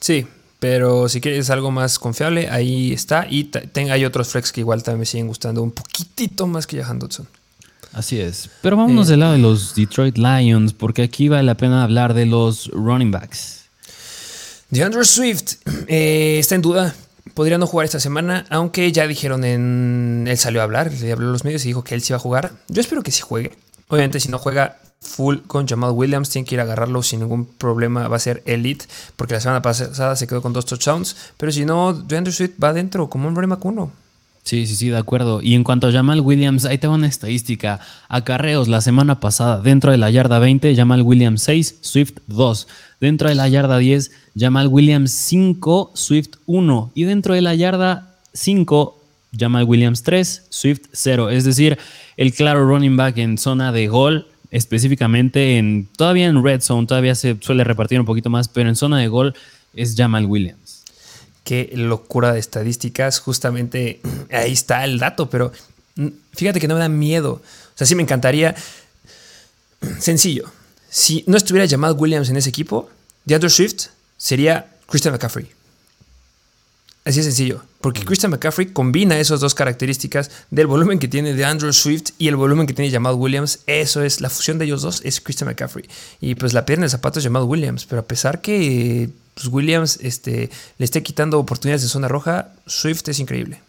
Sí, pero si quieres algo más confiable, ahí está. Y hay otros flex que igual también me siguen gustando un poquitito más que Jahan Dodson. Así es. Pero vámonos eh, del lado de los Detroit Lions, porque aquí vale la pena hablar de los running backs. DeAndre Swift eh, está en duda. Podría no jugar esta semana, aunque ya dijeron en. Él salió a hablar, le habló a los medios y dijo que él sí va a jugar. Yo espero que sí juegue. Obviamente, si no juega full con Jamal Williams, tiene que ir a agarrarlo sin ningún problema. Va a ser elite, porque la semana pasada se quedó con dos touchdowns. Pero si no, DeAndre Swift va adentro como un Rory Macuno. Sí, sí, sí, de acuerdo. Y en cuanto a Jamal Williams, ahí te va una estadística. Acarreos la semana pasada, dentro de la yarda 20, Jamal Williams 6, Swift 2. Dentro de la yarda 10, Jamal Williams 5, Swift 1. Y dentro de la yarda 5, Jamal Williams 3, Swift 0. Es decir, el claro running back en zona de gol, específicamente en todavía en red zone, todavía se suele repartir un poquito más, pero en zona de gol es Jamal Williams qué locura de estadísticas. Justamente ahí está el dato, pero mm, fíjate que no me da miedo. O sea, sí me encantaría. Sencillo. Si no estuviera Jamal Williams en ese equipo, DeAndre Swift sería Christian McCaffrey. Así de sencillo. Porque mm. Christian McCaffrey combina esas dos características del volumen que tiene de Andrew Swift y el volumen que tiene Jamal Williams. Eso es, la fusión de ellos dos es Christian McCaffrey. Y pues la pierna de zapato es Jamal Williams. Pero a pesar que pues, Williams este, le esté quitando oportunidades de zona roja, Swift es increíble.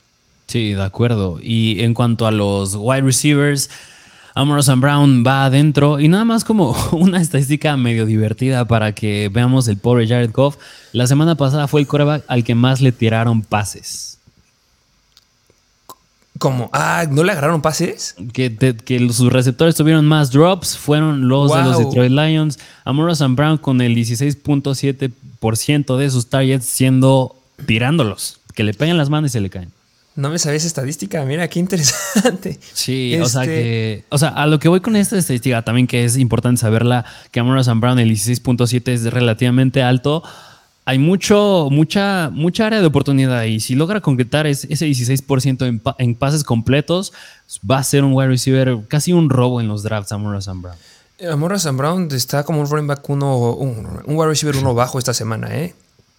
Sí, de acuerdo. Y en cuanto a los wide receivers, Amorosan Brown va adentro y nada más como una estadística medio divertida para que veamos el pobre Jared Goff. La semana pasada fue el coreback al que más le tiraron pases. Como, ah, ¿no le agarraron pases? Que, que sus receptores tuvieron más drops fueron los de los. Detroit Lions. Amora San Brown con el 16.7% de sus targets siendo tirándolos. Que le pegan las manos y se le caen. No me sabía esa estadística, mira, qué interesante. Sí, o sea Este, que. O sea, a lo que voy con esta estadística también que es importante saberla, que Amora San Brown, el 16.7 es relativamente alto. Hay mucho, mucha, mucha área de oportunidad y si logra concretar es- ese 16% en, pa- en pases completos, va a ser un wide receiver, casi un robo en los drafts Amora San Brown. Amorra San Brown está como un running back uno, un, un wide receiver uno bajo esta semana, ¿eh?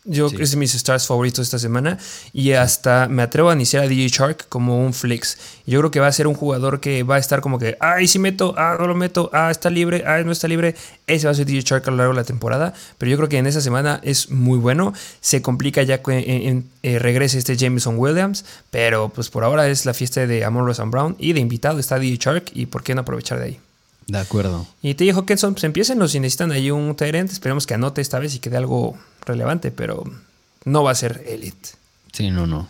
Yo Sí. es de mis stars favoritos esta semana y hasta me atrevo a iniciar a DJ Shark como un flex. Yo creo que va a ser un jugador que va a estar como que, ay, sí meto, ah, no lo meto, ah, está libre, ah, no está libre. Ese va a ser DJ Shark a lo largo de la temporada, pero yo creo que en esa semana es muy bueno. Se complica ya que en- en- eh, regrese este Jameson Williams, pero pues por ahora es la fiesta de Amon Ross Brown y de invitado está DJ Shark y por qué no aprovechar de ahí. De acuerdo. Y te dijo Hawkinson, pues empiecen, si necesitan ahí un Tyrant, esperemos que anote esta vez y que dé algo relevante, pero no va a ser elite. Sí, no, no.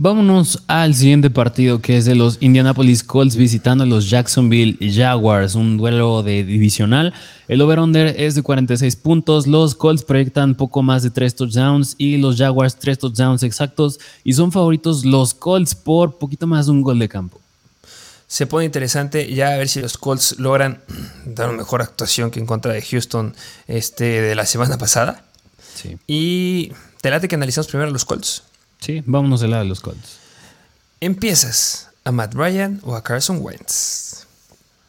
Vámonos al siguiente partido que es de los Indianapolis Colts visitando a los Jacksonville Jaguars, un duelo de divisional. El over-under es de 46 puntos, los Colts proyectan poco más de 3 touchdowns y los Jaguars 3 touchdowns exactos y son favoritos los Colts por poquito más de un gol de campo. Se pone interesante ya a ver si los Colts logran dar una mejor actuación que en contra de Houston este, de la semana pasada. Sí, Y te late que analizamos primero los Colts. sí, vámonos del lado de los Colts. ¿Empiezas a Matt Ryan o a Carson Wentz?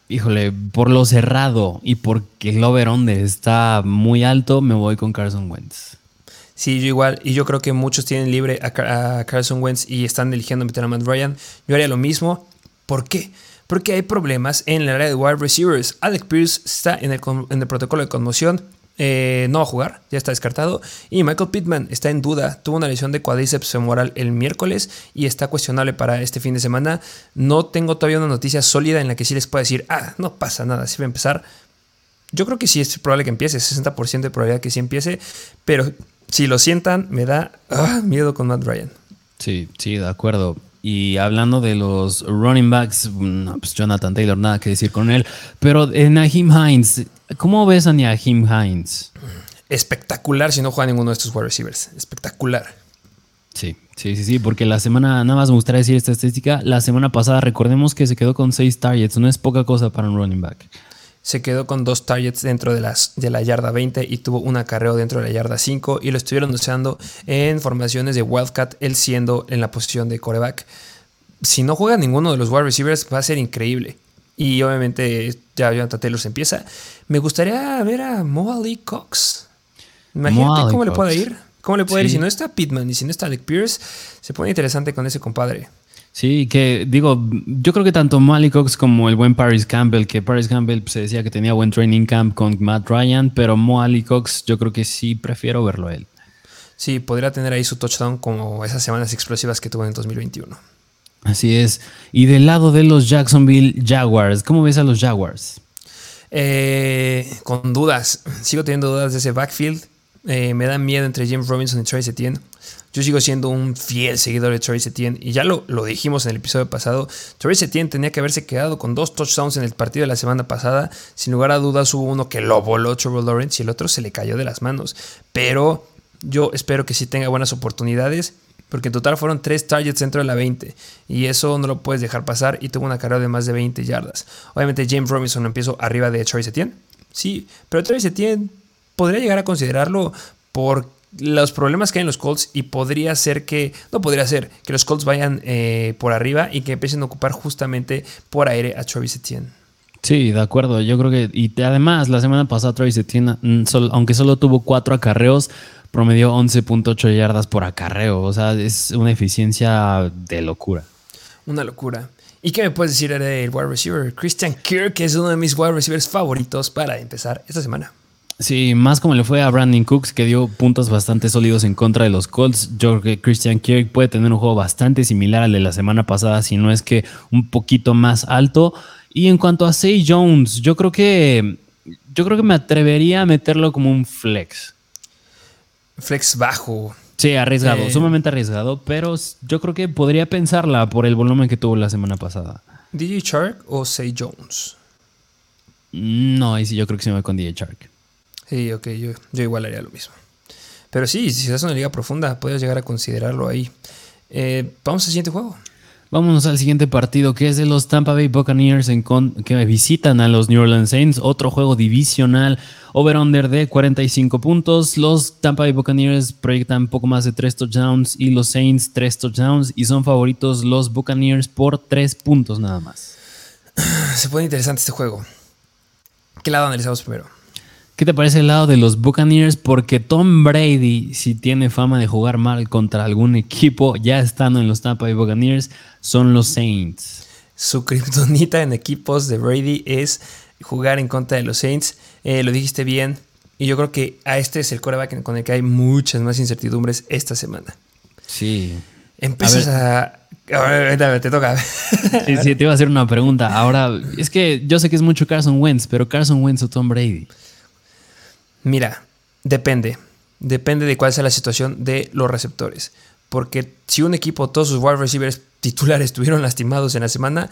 Híjole, por lo cerrado y porque el over-under está muy alto, me voy con Carson Wentz. Sí, yo igual. Y yo creo que muchos tienen libre a, Car- a Carson Wentz y están eligiendo meter a Matt Ryan. Yo haría lo mismo. ¿Por qué? Porque hay problemas en el área de wide receivers. Alec Pierce está en el, en el protocolo de conmoción. Eh, no va a jugar, ya está descartado. Y Michael Pittman está en duda. Tuvo una lesión de cuádriceps femoral el miércoles y está cuestionable para este fin de semana. No tengo todavía una noticia sólida en la que sí les pueda decir, ah, no pasa nada, sí va a empezar. Yo creo que sí es probable que empiece, 60% de probabilidad que sí empiece, pero si lo sientan, me da ah, miedo con Matt Ryan. Sí, sí, de acuerdo. Y hablando de los running backs, no, pues Jonathan Taylor, nada que decir con él. Pero en Naheem Hines, ¿cómo ves a Naheem Hines? Espectacular si no juega ninguno de estos wide receivers. Espectacular. Sí, sí, sí, sí, porque la semana, nada más me gustaría decir esta estadística, la semana pasada recordemos que se quedó con seis targets, no es poca cosa para un running back. Se quedó con dos targets dentro de, las, de la yarda 20 y tuvo un acarreo dentro de la yarda 5 y lo estuvieron usando en formaciones de Wildcat, él siendo en la posición de coreback. Si no juega ninguno de los wide receivers va a ser increíble. Y obviamente ya Jonathan Taylor se empieza. Me gustaría ver a Mo Ali Cox. Imagínate cómo le puede ir. ¿Cómo le puede ir? Si no está Pittman y si no está Alec Pierce, se pone interesante con ese compadre. Sí, que digo, yo creo que tanto Malik Cox como el buen Paris Campbell, que Paris Campbell se decía que tenía buen training camp con Matt Ryan, pero Mo Ali Cox yo creo que sí prefiero verlo a él. Sí, podría tener ahí su touchdown como esas semanas explosivas que tuvo en 2021. Así es. Y del lado de los Jacksonville Jaguars, ¿cómo ves a los Jaguars? Eh, con dudas. Sigo teniendo dudas de ese backfield. Eh, me da miedo entre James Robinson y Travis Etienne. Yo sigo siendo un fiel seguidor de Travis Etienne. Y ya lo, lo dijimos en el episodio pasado. Travis Etienne tenía que haberse quedado con dos touchdowns en el partido de la semana pasada. Sin lugar a dudas hubo uno que lo voló Trevor Lawrence y el otro se le cayó de las manos. Pero yo espero que sí tenga buenas oportunidades. Porque en total fueron tres targets dentro de la 20. Y eso no lo puedes dejar pasar. Y tuvo una carrera de más de 20 yardas. Obviamente James Robinson empiezo arriba de Travis Etienne. Sí, pero Travis Etienne podría llegar a considerarlo por los problemas que hay en los Colts. Y podría ser que, no podría ser, que los Colts vayan eh, por arriba y que empiecen a ocupar justamente por aire a Travis Etienne. Sí, de acuerdo. Yo creo que. Y además, la semana pasada Travis Etienne, mm, aunque solo tuvo cuatro acarreos, promedió 11.8 yardas por acarreo. O sea, es una eficiencia de locura. Una locura. ¿Y qué me puedes decir del wide receiver? Christian Kirk es uno de mis wide receivers favoritos para empezar esta semana. Sí, más como le fue a Brandon Cooks, que dio puntos bastante sólidos en contra de los Colts. Yo creo que Christian Kirk puede tener un juego bastante similar al de la semana pasada, si no es que un poquito más alto. Y en cuanto a Say Jones, yo creo que. Yo creo que me atrevería a meterlo como un flex. Flex bajo. Sí, arriesgado, Eh, sumamente arriesgado, pero yo creo que podría pensarla por el volumen que tuvo la semana pasada. DJ Shark o Say Jones. No, ahí sí yo creo que se me va con DJ Shark. Sí, ok, yo, yo igual haría lo mismo. Pero sí, si es una liga profunda, puedes llegar a considerarlo ahí. Eh, vamos al siguiente juego. Vámonos al siguiente partido que es de los Tampa Bay Buccaneers en con- que visitan a los New Orleans Saints. Otro juego divisional over-under de 45 puntos. Los Tampa Bay Buccaneers proyectan poco más de 3 touchdowns y los Saints 3 touchdowns y son favoritos los Buccaneers por 3 puntos nada más. Se pone interesante este juego. ¿Qué lado analizamos primero? ¿Qué te parece el lado de los Buccaneers? Porque Tom Brady, si tiene fama de jugar mal contra algún equipo, ya estando en los Tampa Bay Buccaneers, son los Saints. Su kriptonita en equipos de Brady es jugar en contra de los Saints. Eh, lo dijiste bien. Y yo creo que a este es el coreback con el que hay muchas más incertidumbres esta semana. Sí. Empiezas a. A ver, dale, te toca. Sí, sí, te iba a hacer una pregunta. Ahora, es que yo sé que es mucho Carson Wentz, pero Carson Wentz o Tom Brady. Mira, depende. Depende de cuál sea la situación de los receptores. Porque si un equipo, todos sus wide receivers titulares estuvieron lastimados en la semana,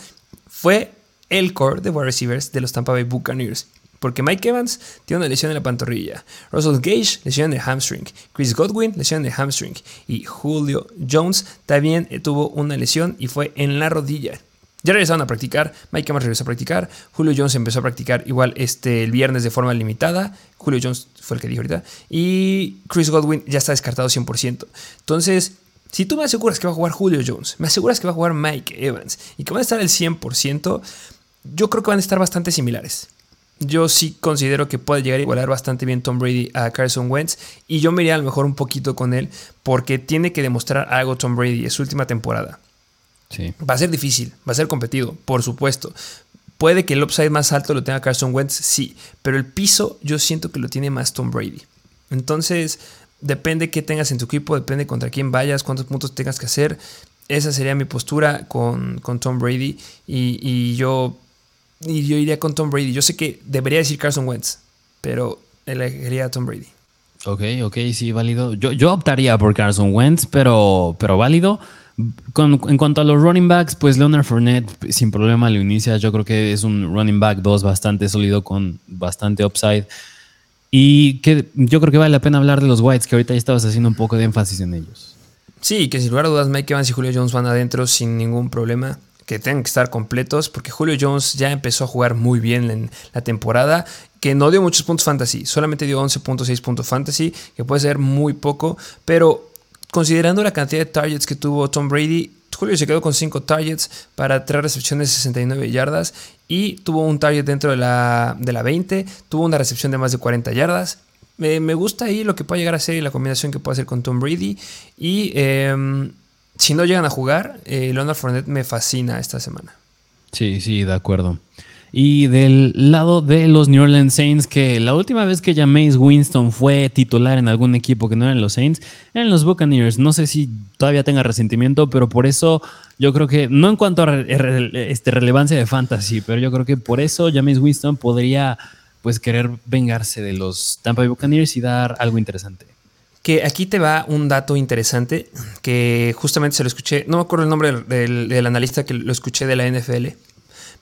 fue el core de wide receivers de los Tampa Bay Buccaneers. Porque Mike Evans tiene una lesión en la pantorrilla. Russell Gage, lesión en el hamstring. Chris Godwin, lesión en el hamstring. Y Julio Jones también eh, tuvo una lesión y fue en la rodilla. Ya regresaron a practicar, Mike Evans regresó a practicar, Julio Jones empezó a practicar igual este, el viernes de forma limitada, Julio Jones fue el que dije ahorita, y Chris Godwin ya está descartado 100%. Entonces, si tú me aseguras que va a jugar Julio Jones, me aseguras que va a jugar Mike Evans y que van a estar al 100%, yo creo que van a estar bastante similares. Yo sí considero que puede llegar a igualar bastante bien Tom Brady a Carson Wentz y yo me iría a lo mejor un poquito con él porque tiene que demostrar algo Tom Brady, es su última temporada. Sí. Va a ser difícil, va a ser competido, por supuesto. Puede que el upside más alto lo tenga Carson Wentz, sí, pero el piso yo siento que lo tiene más Tom Brady. Entonces, depende qué tengas en tu equipo, depende contra quién vayas, cuántos puntos tengas que hacer. Esa sería mi postura con, con Tom Brady y, y yo, y yo iría con Tom Brady. Yo sé que debería decir Carson Wentz, pero elegiría a Tom Brady. Ok, ok, sí, válido. Yo, yo optaría por Carson Wentz, pero, pero válido. En cuanto a los running backs, pues Leonard Fournette sin problema lo inicia. Yo creo que es un running back 2 bastante sólido con bastante upside. Y que yo creo que vale la pena hablar de los Whites, que ahorita ya estabas haciendo un poco de énfasis en ellos. Sí, que sin lugar a dudas Mike Evans y Julio Jones van adentro sin ningún problema. Que tengan que estar completos porque Julio Jones ya empezó a jugar muy bien en la temporada. Que no dio muchos puntos fantasy, solamente dio 11.6 puntos fantasy, que puede ser muy poco. Pero considerando la cantidad de targets que tuvo Tom Brady, Julio se quedó con 5 targets para 3 recepciones de 69 yardas y tuvo un target dentro de la, de la 20, tuvo una recepción de más de 40 yardas. Me, gusta ahí lo que puede llegar a ser y la combinación que puede hacer con Tom Brady. Y eh, si no llegan a jugar, eh, Leonard Fournette me fascina esta semana. Sí, sí, de acuerdo. Y del lado de los New Orleans Saints, que la última vez que Jameis Winston fue titular en algún equipo que no eran los Saints, eran los Buccaneers. No sé si todavía tenga resentimiento, pero por eso yo creo que, no en cuanto a este, relevancia de fantasy, pero yo creo que por eso Jameis Winston podría pues querer vengarse de los Tampa Bay Buccaneers y dar algo interesante. Que aquí te va un dato interesante que justamente se lo escuché, no me acuerdo el nombre del analista que lo escuché de la NFL,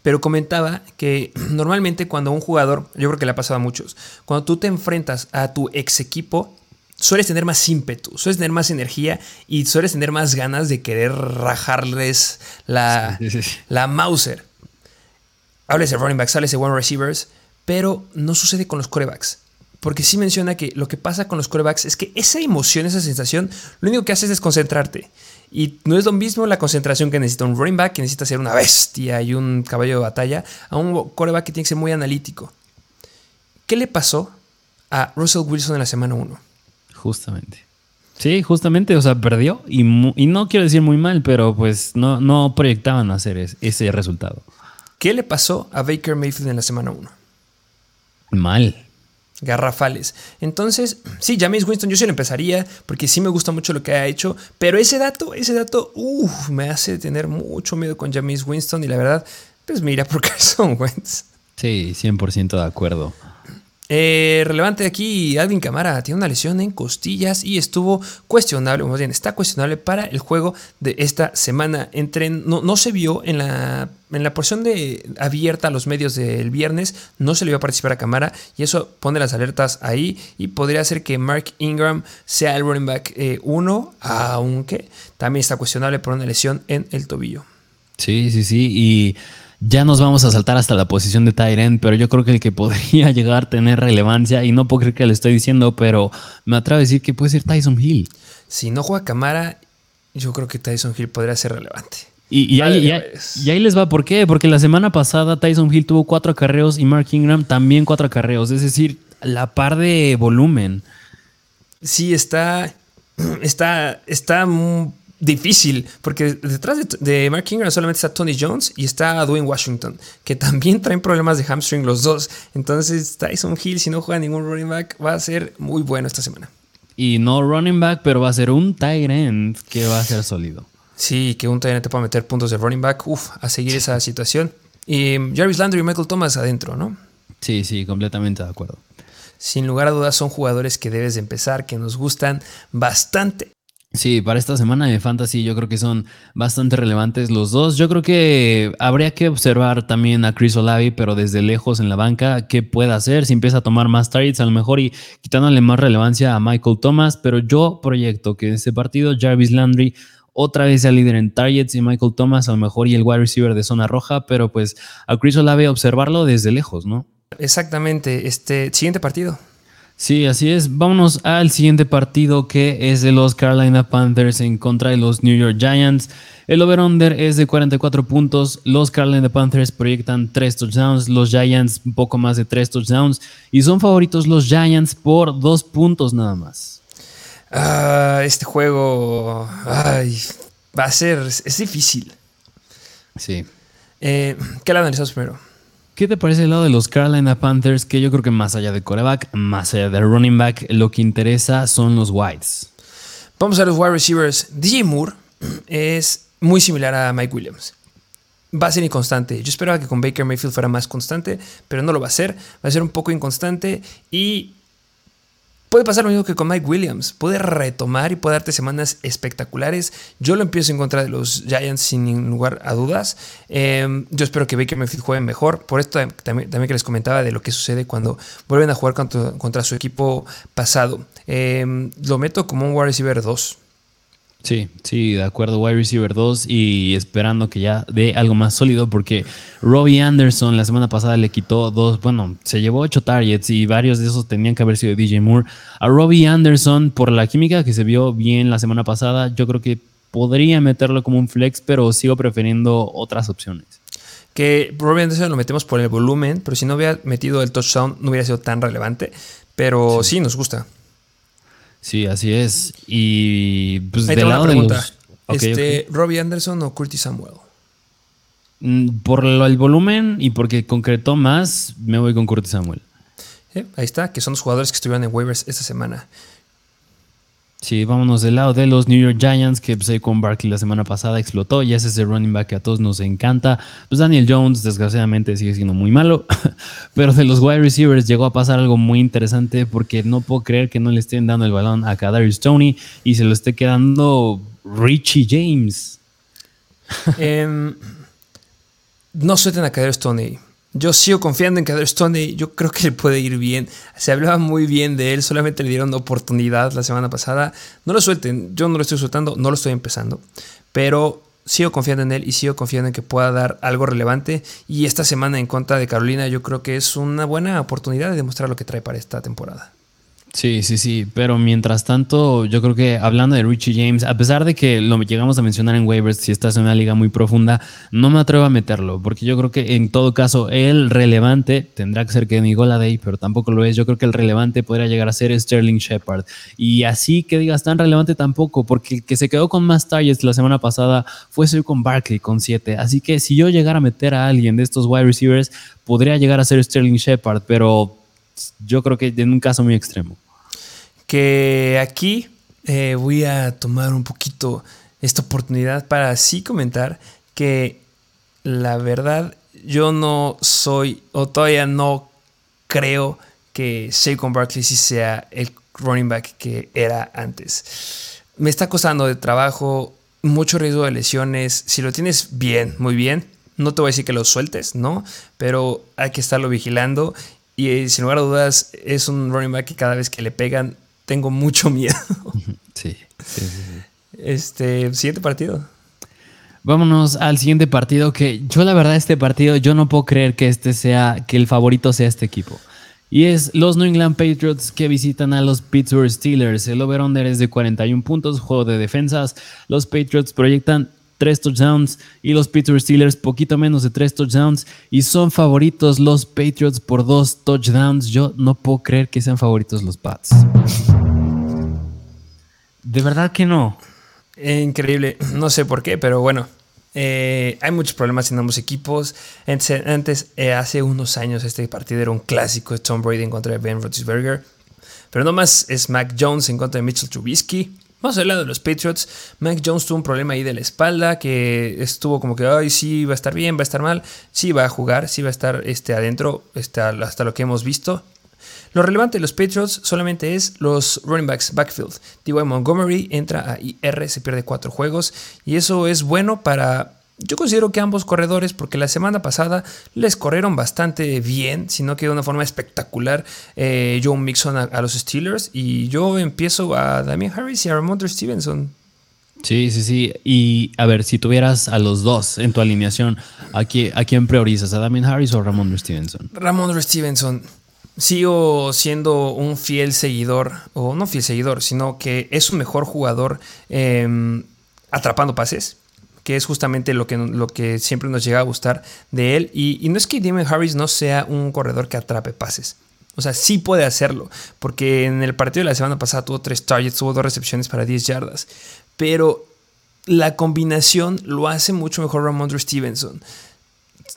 pero comentaba que normalmente cuando un jugador, yo creo que le ha pasado a muchos, cuando tú te enfrentas a tu ex equipo, sueles tener más ímpetu, sueles tener más energía y sueles tener más ganas de querer rajarles la, Sí, sí, sí. la Mauser. Háblese de running backs, háblese de one receivers, pero no sucede con los corebacks. Porque sí menciona que lo que pasa con los corebacks es que esa emoción, esa sensación, lo único que haces es concentrarte. Y no es lo mismo la concentración que necesita un running back, que necesita ser una bestia y un caballo de batalla, a un coreback que tiene que ser muy analítico. ¿Qué le pasó a Russell Wilson en la semana 1? Justamente. Sí, justamente, o sea, perdió y, no quiero decir muy mal, pero pues no, no proyectaban hacer es- ese resultado. ¿Qué le pasó a Baker Mayfield en la semana 1? Mal. Garrafales. Entonces, sí, James Winston yo sí lo empezaría porque sí me gusta mucho lo que ha hecho, pero ese dato, ese dato, uff, me hace tener mucho miedo con James Winston y la verdad, pues mira por Carson Wentz. Sí, 100% de acuerdo. Eh, relevante aquí, Alvin Camara tiene una lesión en costillas y estuvo cuestionable, más bien está cuestionable para el juego de esta semana. Entre, no, no se vio en la, en la porción de, abierta a los medios del viernes, no se le a participar a Camara y eso pone las alertas ahí y podría hacer que Mark Ingram sea el running back 1, eh, aunque también está cuestionable por una lesión en el tobillo. Sí, sí, sí, y ya nos vamos a saltar hasta la posición de Tyren, pero yo creo que el que podría llegar a tener relevancia, y no puedo creer que le estoy diciendo, pero me atrevo a decir que puede ser Tyson Hill. Si no juega Camara, yo creo que Tyson Hill podría ser relevante. Y, ahí, ahí, les va, ¿por qué? Porque la semana pasada Tyson Hill tuvo cuatro acarreos y Mark Ingram también cuatro acarreos, es decir, la par de volumen. Sí, está, está, está difícil, porque detrás de, Mark Ingram solamente está Tony Jones y está Dwayne Washington, que también traen problemas de hamstring los dos. Entonces Tyson Hill, si no juega ningún running back, va a ser muy bueno esta semana. Y no running back, pero va a ser un tight end que va a ser sólido. Sí, que un tight end te pueda meter puntos de running back, Uf, a seguir esa situación. Y Jarvis Landry y Michael Thomas adentro, ¿no? Sí, sí, completamente de acuerdo. Sin lugar a dudas son jugadores que debes de empezar, que nos gustan bastante. Sí, para esta semana de Fantasy yo creo que son bastante relevantes los dos. Yo creo que habría que observar también a Chris Olavi, pero desde lejos en la banca, qué puede hacer, si empieza a tomar más targets a lo mejor y quitándole más relevancia a Michael Thomas, pero yo proyecto que en este partido Jarvis Landry otra vez sea líder en targets y Michael Thomas a lo mejor y el wide receiver de zona roja, pero pues a Chris Olave observarlo desde lejos, ¿no? Exactamente, este siguiente partido. Sí, así es. Vámonos al siguiente partido que es de los Carolina Panthers en contra de los New York Giants. El over-under es de 44 puntos. Los Carolina Panthers proyectan 3 touchdowns. Los Giants un poco más de 3 touchdowns. Y son favoritos los Giants por 2 puntos nada más. Ah, este juego va a ser. Es difícil. Sí. Eh, ¿Qué le analizamos primero? ¿Qué te parece el lado de los Carolina Panthers? Que yo creo que más allá de coreback, más allá de running back, lo que interesa son los wides. Vamos a los wide receivers. DJ Moore es muy similar a Mike Williams. Va a ser inconstante. Yo esperaba que con Baker Mayfield fuera más constante, pero no lo va a ser. Va a ser un poco inconstante y Puede pasar lo mismo que con Mike Williams. Puede retomar y puede darte semanas espectaculares. Yo lo empiezo en contra de los Giants sin lugar a dudas. Em, yo espero que Baker Mayfield juegue mejor. Por esto también, que les comentaba de lo que sucede cuando vuelven a jugar contra, su equipo pasado. Em, lo meto como un wide receiver 2. Sí, sí, de acuerdo, wide receiver 2 y esperando que ya dé algo más sólido porque Robbie Anderson la semana pasada le quitó dos, bueno, se llevó ocho targets y varios de esos tenían que haber sido DJ Moore. A Robbie Anderson, por la química que se vio bien la semana pasada, yo creo que podría meterlo como un flex, pero sigo prefiriendo otras opciones. Que Robbie Anderson lo metemos por el volumen, pero si no hubiera metido el touchdown no hubiera sido tan relevante, pero sí nos gusta. Sí, así es. Y pues del lado de los... este, ¿Robbie Anderson o Curtis Samuel? Mm, por el volumen y porque concretó más, me voy con Curtis Samuel. ahí está, que son los jugadores que estuvieron en waivers esta semana. Sí, vámonos del lado de los New York Giants, que pues, con Barkley la semana pasada explotó y es ese running back que a todos nos encanta. Pues Daniel Jones, desgraciadamente, sigue siendo muy malo. Pero de los wide receivers llegó a pasar algo muy interesante porque no puedo creer que no le estén dando el balón a Kadarius Tony y se lo esté quedando Richie James. Em, no suelten a Kadarius Tony. Yo sigo confiando en que Stoney, yo creo que le puede ir bien. Se hablaba muy bien de él, solamente le dieron oportunidad la semana pasada. No lo suelten, yo no lo estoy soltando, no lo estoy empezando. Pero sigo confiando en él y sigo confiando en que pueda dar algo relevante. Y esta semana en contra de Carolina yo creo que es una buena oportunidad de demostrar lo que trae para esta temporada. Sí, sí, sí, pero mientras tanto, yo creo que hablando de Richie James, a pesar de que lo llegamos a mencionar en waivers, si estás en una liga muy profunda, no me atrevo a meterlo, porque yo creo que en todo caso el relevante tendrá que ser Kenny Goladay, pero tampoco lo es. Yo creo que el relevante podría llegar a ser Sterling Shepard. Y así que digas tan relevante tampoco, porque el que se quedó con más targets la semana pasada fue con Barkley con 7. Así que si yo llegara a meter a alguien de estos wide receivers, podría llegar a ser Sterling Shepard, pero yo creo que en un caso muy extremo que aquí eh, voy a tomar un poquito esta oportunidad para así comentar que la verdad yo no soy o todavía no creo que Saquon Barkley sí sea el running back que era antes. Me está costando de trabajo, mucho riesgo de lesiones. Si lo tienes bien, muy bien. No te voy a decir que lo sueltes, ¿no? Pero hay que estarlo vigilando. Y eh, sin lugar a dudas, es un running back que cada vez que le pegan, tengo mucho miedo. Sí, sí, sí. Este, siguiente partido. Vámonos al siguiente partido que yo la verdad este partido yo no puedo creer que este sea que el favorito sea este equipo. Y es los New England Patriots que visitan a los Pittsburgh Steelers. El over-under es de 41 puntos, juego de defensas. Los Patriots proyectan 3 touchdowns y los Pittsburgh Steelers poquito menos de 3 touchdowns y son favoritos los Patriots por 2 touchdowns. Yo no puedo creer que sean favoritos los Pats. De verdad que no. Increíble, no sé por qué, pero bueno. Eh, hay muchos problemas en ambos equipos. Antes, eh, hace unos años, este partido era un clásico de Tom Brady en contra de Ben Roethlisberger. Pero no más es Mac Jones en contra de Mitchell Trubisky. Vamos al lado de los Patriots. Mac Jones tuvo un problema ahí de la espalda que estuvo como que, ay, sí, va a estar bien, va a estar mal. Sí, va a jugar, sí va a estar este, adentro este, hasta lo que hemos visto. Lo relevante de los Patriots solamente es los running backs backfield. T.Y. Montgomery entra a IR, se pierde cuatro juegos y eso es bueno para yo considero que ambos corredores, porque la semana pasada les corrieron bastante bien, sino que de una forma espectacular, eh, Joe Mixon a, los Steelers. Y yo empiezo a Damien Harris y a Ramondre Stevenson. Sí, sí, sí. Y a ver, si tuvieras a los dos en tu alineación, ¿a quién, a quién priorizas? ¿A Damien Harris o Ramondre Stevenson? Ramondre Stevenson sigo siendo un fiel seguidor, o no fiel seguidor, sino que es un mejor jugador em, atrapando pases, que es justamente lo que, lo que siempre nos llega a gustar de él. Y, no es que Damon Harris no sea un corredor que atrape pases. O sea, sí puede hacerlo, porque en el partido de la semana pasada tuvo tres targets, tuvo dos recepciones para 10 yardas. Pero la combinación lo hace mucho mejor Ramondre Stevenson.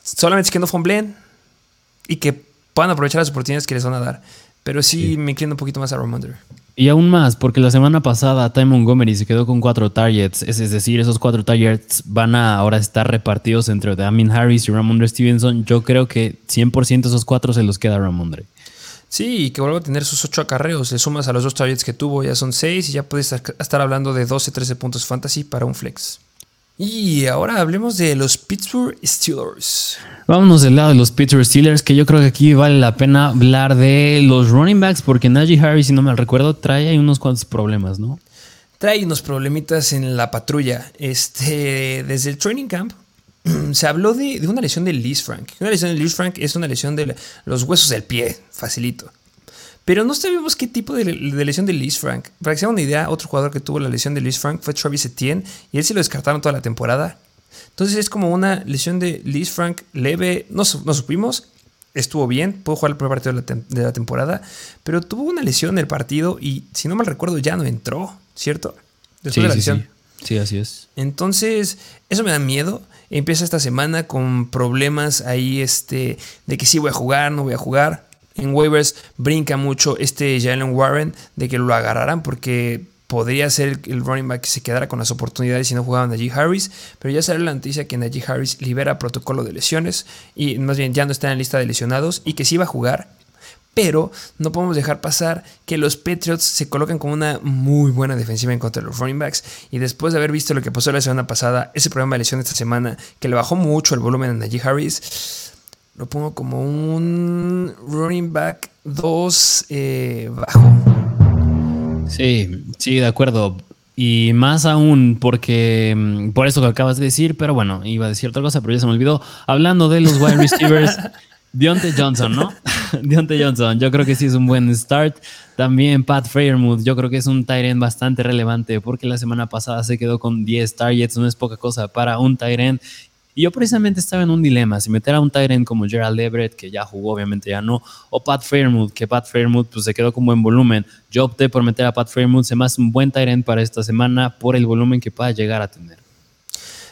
Solamente es que no fumblen y que puedan aprovechar las oportunidades que les van a dar. Pero sí, me inclino un poquito más a Ramondre. Y aún más, porque la semana pasada Ty Montgomery se quedó con cuatro targets. Es, decir, esos cuatro targets van a ahora estar repartidos entre Damien Harris y Ramondre Stevenson. Yo creo que 100% esos cuatro se los queda Ramondre. Sí, y que vuelva a tener sus ocho acarreos. Le sumas a los dos targets que tuvo, ya son seis y ya puedes estar hablando de 12, 13 puntos fantasy para un flex. Y ahora hablemos de los Pittsburgh Steelers. Vámonos del lado de los Pittsburgh Steelers, que yo creo que aquí vale la pena hablar de los running backs, porque Najee Harris, si no me recuerdo, trae ahí unos cuantos problemas, ¿no? Trae unos problemitas en la patrulla. Este, desde el training camp se habló de, de una lesión de Liz Frank. Una lesión de Liz Frank es una lesión de los huesos del pie, facilito. Pero no sabemos qué tipo de, lesión de Liz Frank. Para que se una idea, otro jugador que tuvo la lesión de Liz Frank fue Travis Etienne y él sí lo descartaron toda la temporada. Entonces es como una lesión de Liz Frank leve, no, no supimos, estuvo bien, pudo jugar el primer partido de la, temporada, pero tuvo una lesión en el partido y si no mal recuerdo ya no entró, ¿cierto? Después sí, de la lesión. Sí, sí, así es. Entonces, eso me da miedo. Empieza esta semana con problemas ahí este, de que sí voy a jugar, no voy a jugar en waivers brinca mucho este Jalen Warren de que lo agarraran porque podría ser el running back que se quedara con las oportunidades si no jugaban Najee Harris, pero ya salió la noticia que Najee Harris libera protocolo de lesiones y más bien ya no está en la lista de lesionados y que sí va a jugar, pero no podemos dejar pasar que los Patriots se colocan como una muy buena defensiva en contra de los running backs y después de haber visto lo que pasó la semana pasada, ese problema de lesión esta semana que le bajó mucho el volumen a Najee Harris, lo pongo como un running back 2 eh, bajo. Sí, sí, de acuerdo. Y más aún porque, mm, por eso que acabas de decir, pero bueno, iba a decir otra cosa, pero ya se me olvidó. Hablando de los wide receivers, Deontay Johnson, ¿no? Deontay Johnson, yo creo que sí es un buen start. También Pat Fairmouth, yo creo que es un tight end bastante relevante porque la semana pasada se quedó con 10 targets, no es poca cosa para un tight end y yo precisamente estaba en un dilema, si meter a un Tyrant como Gerald Everett, que ya jugó, obviamente ya no, o Pat Fairmouth, que Pat Fairmouth pues, se quedó con buen volumen. Yo opté por meter a Pat Fairmouth, se me hace un buen Tyrant para esta semana por el volumen que pueda llegar a tener.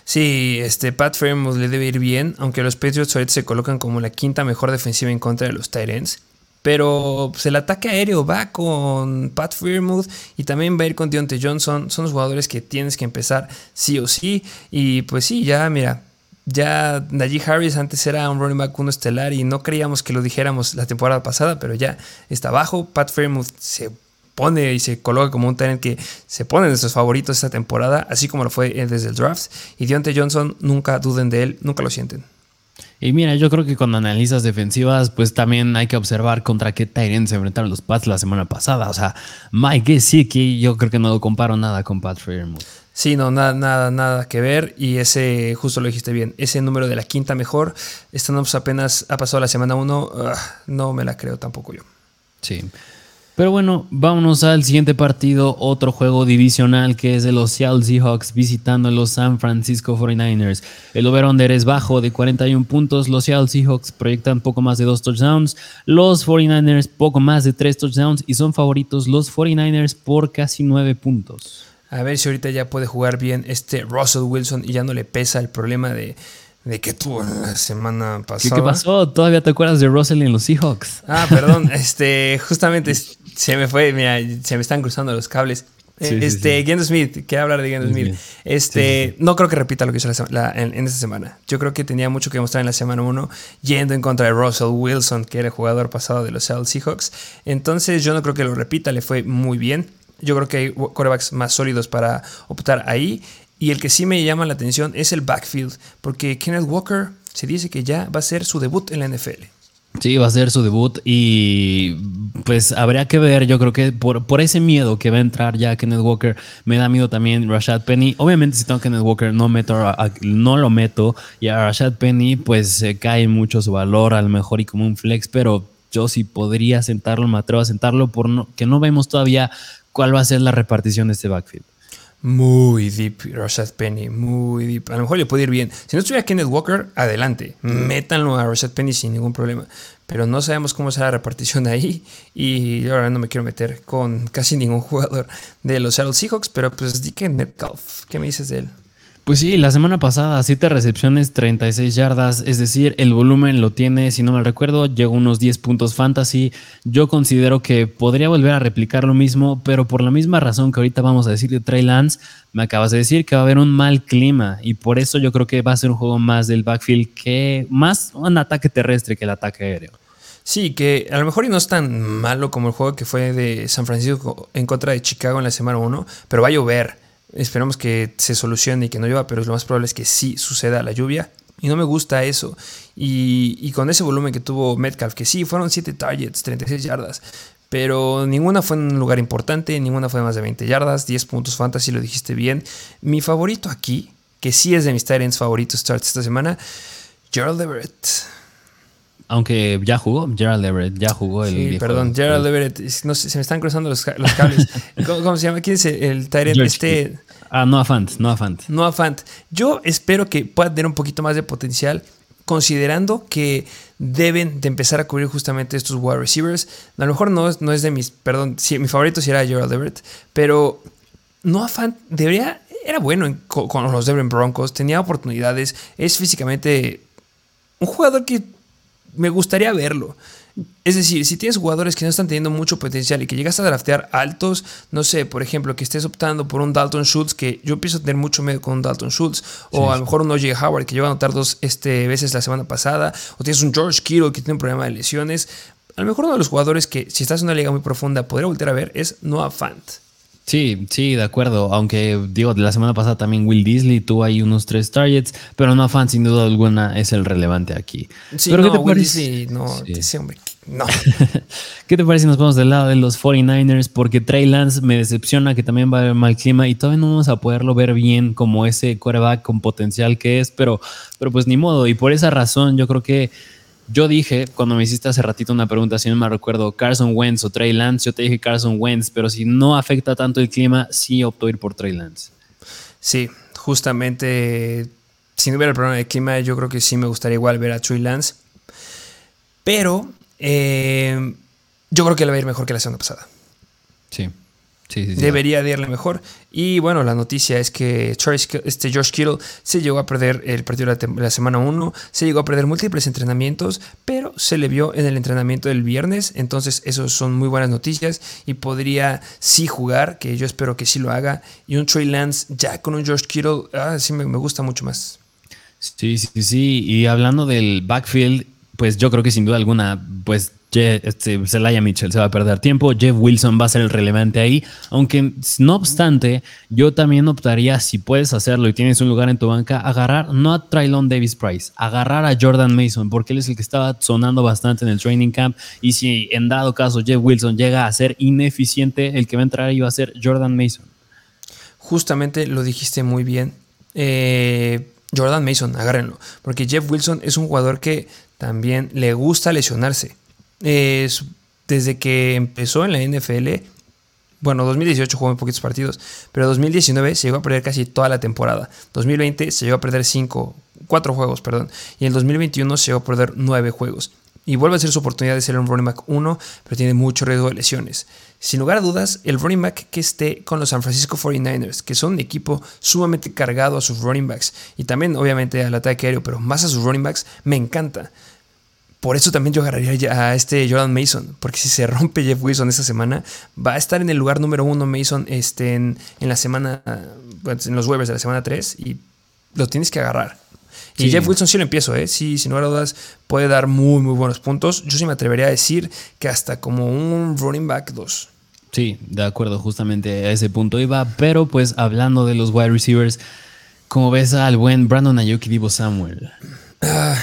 Sí, este Pat Fairmouth le debe ir bien, aunque los Patriots ahorita se colocan como la quinta mejor defensiva en contra de los Tyrants. Pero pues, el ataque aéreo va con Pat Fairmouth y también va a ir con Deontay Johnson. Son los jugadores que tienes que empezar sí o sí. Y pues sí, ya mira, Ya Najee Harris antes era un running back uno estelar y no creíamos que lo dijéramos la temporada pasada, pero ya está abajo. Pat Fairmouth se pone y se coloca como un talent que se pone de sus favoritos esta temporada, así como lo fue desde el draft. Y Deontay Johnson, nunca duden de él, nunca lo sienten. Y mira, yo creo que cuando analizas defensivas, pues también hay que observar contra qué Tyrants se enfrentaron los Pats la semana pasada. O sea, Mike Gesicki, yo creo que no lo comparo nada con Pat Fairmouth. Sí, no, nada, nada, nada que ver. Y ese, justo lo dijiste bien, ese número de la quinta mejor, esta no apenas ha pasado la semana uno, ah, no me la creo tampoco yo. Sí. Pero bueno, vámonos al siguiente partido, otro juego divisional que es de los Seattle Seahawks visitando los San Francisco 49ers. El over-under es bajo de 41 puntos, los Seattle Seahawks proyectan poco más de 2 touchdowns, los 49ers poco más de 3 touchdowns y son favoritos los 49ers por casi 9 puntos. A ver si ahorita ya puede jugar bien este Russell Wilson y ya no le pesa el problema de, que tuvo la semana pasada. ¿Qué, pasó? ¿Todavía te acuerdas de Russell en los Seahawks? Ah, perdón. este, justamente se me fue, mira, se me están cruzando los cables. este, sí, Smith, quiero hablar de Gendo Smith. Este, no creo que repita lo que hizo en, esta semana. Yo creo que tenía mucho que mostrar en la semana 1, yendo en contra de Russell Wilson, que era el jugador pasado de los Seattle Seahawks. Entonces, yo no creo que lo repita, le fue muy bien. Yo creo que hay quarterbacks más sólidos para optar ahí. Y el que sí me llama la atención es el backfield, porque Kenneth Walker se dice que ya va a ser su debut en la NFL. Sí, va a ser su debut y pues habría que ver, yo creo que por, por ese miedo que va a entrar ya Kenneth Walker, me da miedo también Rashad Penny. Obviamente si tengo Kenneth Walker no, meto no lo meto y a Rashad Penny pues se cae mucho su valor a lo mejor y como un flex, pero yo sí podría sentarlo, me atrevo a sentarlo por no, que no vemos todavía cuál va a ser la repartición de este backfield. Muy deep, Rashad Penny, muy deep. A lo mejor le puede ir bien. Si no estuviera Kenneth Walker, adelante. Métanlo a Rashad Penny sin ningún problema. Pero no sabemos cómo será la repartición ahí. Y yo ahora no me quiero meter con casi ningún jugador de los Seattle Seahawks. Pero pues di que Metcalf, ¿qué me dices de él? Pues sí, la semana pasada, 7 recepciones, 36 yardas, es decir, el volumen lo tiene, si no me recuerdo, llegó unos 10 puntos fantasy. Yo considero que podría volver a replicar lo mismo, pero por la misma razón que ahorita vamos a decir de Trey Lance, me acabas de decir que va a haber un mal clima y por eso yo creo que va a ser un juego más del backfield que más un ataque terrestre que el ataque aéreo. Sí, que a lo mejor no es tan malo como el juego que fue de San Francisco en contra de Chicago en la semana 1, pero va a llover. Esperamos que se solucione y que no llueva, pero lo más probable es que sí suceda la lluvia. Y no me gusta eso. Y, con ese volumen que tuvo Metcalf, que sí, fueron 7 targets, 36 yardas. Pero ninguna fue en un lugar importante, ninguna fue más de 20 yardas, 10 puntos fantasy, lo dijiste bien. Mi favorito aquí, que sí es de mis Tyrants favoritos starts esta semana, Gerald Everett. Aunque ya jugó, Gerald Everett, ya jugó el. Sí, perdón, Gerald Everett. No sé, se me están cruzando los, cables. ¿Cómo, se llama? ¿Quién es el, Tyrant? Este. Ah, Noah Fant, Noah Fant. Noah Fant. Yo espero que pueda tener un poquito más de potencial, considerando que deben de empezar a cubrir justamente estos wide receivers. A lo mejor no es, no es de mis. Perdón, sí, mi favorito sí era Gerald Everett, pero Noah Fant debería. Era bueno con, con los Denver Broncos, tenía oportunidades, es físicamente un jugador que me gustaría verlo. Es decir, si tienes jugadores que no están teniendo mucho potencial y que llegas a draftear altos, no sé, por ejemplo, que estés optando por un Dalton Schultz, que yo empiezo a tener mucho miedo con un Dalton Schultz, o a lo mejor un O.J. Howard que lleva a anotar dos este, veces la semana pasada, o tienes un George Kittle que tiene un problema de lesiones. A lo mejor uno de los jugadores que, si estás en una liga muy profunda, podría volver a ver es Noah Fant. Sí, sí, de acuerdo. Aunque digo, la semana pasada también Will Disley tuvo ahí unos tres targets, pero no fan sin duda alguna es el relevante aquí. Sí, pero no, ¿qué te parece? no, hombre, no. ¿Qué te parece si nos vamos del lado de los 49ers? Porque Trey Lance me decepciona que también va a haber mal clima y todavía no vamos a poderlo ver bien como ese quarterback con potencial que es, pero, pero pues ni modo. Y por esa razón yo creo que yo dije, cuando me hiciste hace ratito una pregunta, si no me recuerdo, Carson Wentz o Trey Lance, yo te dije Carson Wentz, pero si no afecta tanto el clima, sí opto ir por Trey Lance. Sí, justamente, si no hubiera el problema de clima, yo creo que sí me gustaría igual ver a Trey Lance. Pero eh, yo creo que le va a ir mejor que la semana pasada. Sí. Debería de irle mejor. Y bueno, la noticia es que este George Kittle se llegó a perder el partido de la, semana 1, se llegó a perder múltiples entrenamientos, pero se le vio en el entrenamiento del viernes. Entonces, eso son muy buenas noticias y podría sí jugar, que yo espero que sí lo haga. Y un Trey Lance ya con un George Kittle, ah, sí me gusta mucho más. Sí, sí, sí. Y hablando del backfield, pues yo creo que sin duda alguna, pues este, Zelaya Mitchell se va a perder tiempo, Jeff Wilson va a ser el relevante ahí, aunque no obstante, yo también optaría, si puedes hacerlo y tienes un lugar en tu banca, agarrar no a Trylon Davis Price, agarrar a Jordan Mason, porque él es el que estaba sonando bastante en el training camp, y si en dado caso Jeff Wilson llega a ser ineficiente, el que va a entrar ahí va a ser Jordan Mason. Justamente lo dijiste muy bien. Eh, Jordan Mason, agárrenlo, porque Jeff Wilson es un jugador que también le gusta lesionarse. desde que empezó en la NFL, bueno, 2018 jugó en poquitos partidos, pero 2019 se llegó a perder casi toda la temporada. 2020 se llegó a perder 5, 4 juegos, perdón. Y en 2021 se llegó a perder 9 juegos. Y vuelve a ser su oportunidad de ser un running back 1, pero tiene mucho riesgo de lesiones. Sin lugar a dudas, el running back que esté con los San Francisco 49ers, que son un equipo sumamente cargado a sus running backs y también obviamente al ataque aéreo, pero más a sus running backs, me encanta. Por eso también yo agarraría a este Jordan Mason, porque si se rompe Jeff Wilson esta semana, va a estar en el lugar número uno Mason este, en, la semana, en los waivers de la semana 3 y lo tienes que agarrar. Y Jeff Wilson sí lo empiezo, ¿eh? Sí, sin lugar a dudas, puede dar muy, muy buenos puntos. Yo sí me atrevería a decir que hasta como un running back 2. Sí, de acuerdo, justamente a ese punto iba. Pero pues hablando de los wide receivers, ¿cómo ves al buen Brandon Ayuk y Divo Samuel? Ah,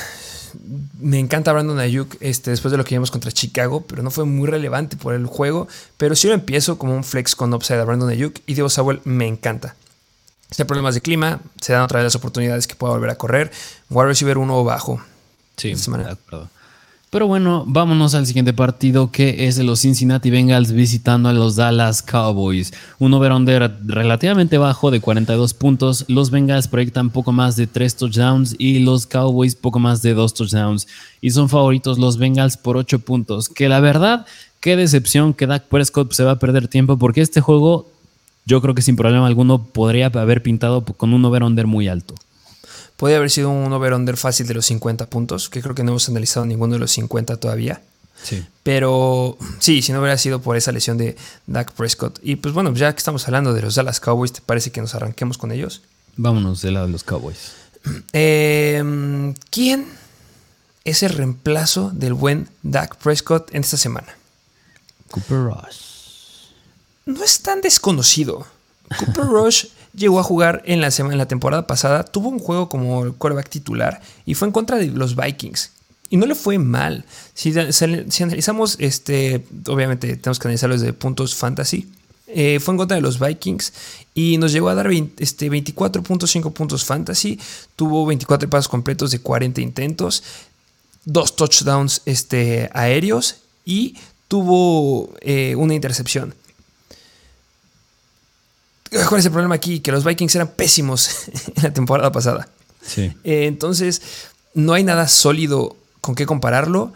me encanta Brandon Ayuk este, después de lo que vimos contra Chicago, pero no fue muy relevante por el juego. Pero sí lo empiezo como un flex con upside a Brandon Ayuk y Divo Samuel me encanta. Si hay problemas de clima, se dan otra vez las oportunidades que pueda volver a correr. Wide receiver uno bajo. Sí, de acuerdo. Pero bueno, vámonos al siguiente partido que es de los Cincinnati Bengals visitando a los Dallas Cowboys. Un over-under relativamente bajo de 42 puntos. Los Bengals proyectan poco más de 3 touchdowns y los Cowboys poco más de 2 touchdowns. Y son favoritos los Bengals por 8 puntos. Que la verdad, qué decepción que Dak Prescott se va a perder tiempo porque este juego yo creo que sin problema alguno podría haber pintado con un over-under muy alto. Podría haber sido un over-under fácil de los 50 puntos, que creo que no hemos analizado ninguno de los 50 todavía. Sí. Pero sí, si no hubiera sido por esa lesión de Dak Prescott. Y pues bueno, ya que estamos hablando de los Dallas Cowboys, ¿te parece que nos arranquemos con ellos? Vámonos del lado de los Cowboys. Em, ¿Quién es el reemplazo del buen Dak Prescott en esta semana? Cooper Rush no es tan desconocido. Cooper Rush llegó a jugar en la, en la temporada pasada, tuvo un juego como quarterback titular y fue en contra de los Vikings. Y no le fue mal. Si, analizamos, este, obviamente tenemos que analizarlo desde puntos fantasy. Eh, fue en contra de los Vikings y nos llegó a dar este, 24.5 puntos fantasy. Tuvo 24 pasos completos de 40 intentos, dos touchdowns este, aéreos y tuvo eh, una intercepción. ¿Cuál es el problema aquí? Que los Vikings eran pésimos en la temporada pasada. Sí. Eh, entonces, no hay nada sólido con qué compararlo.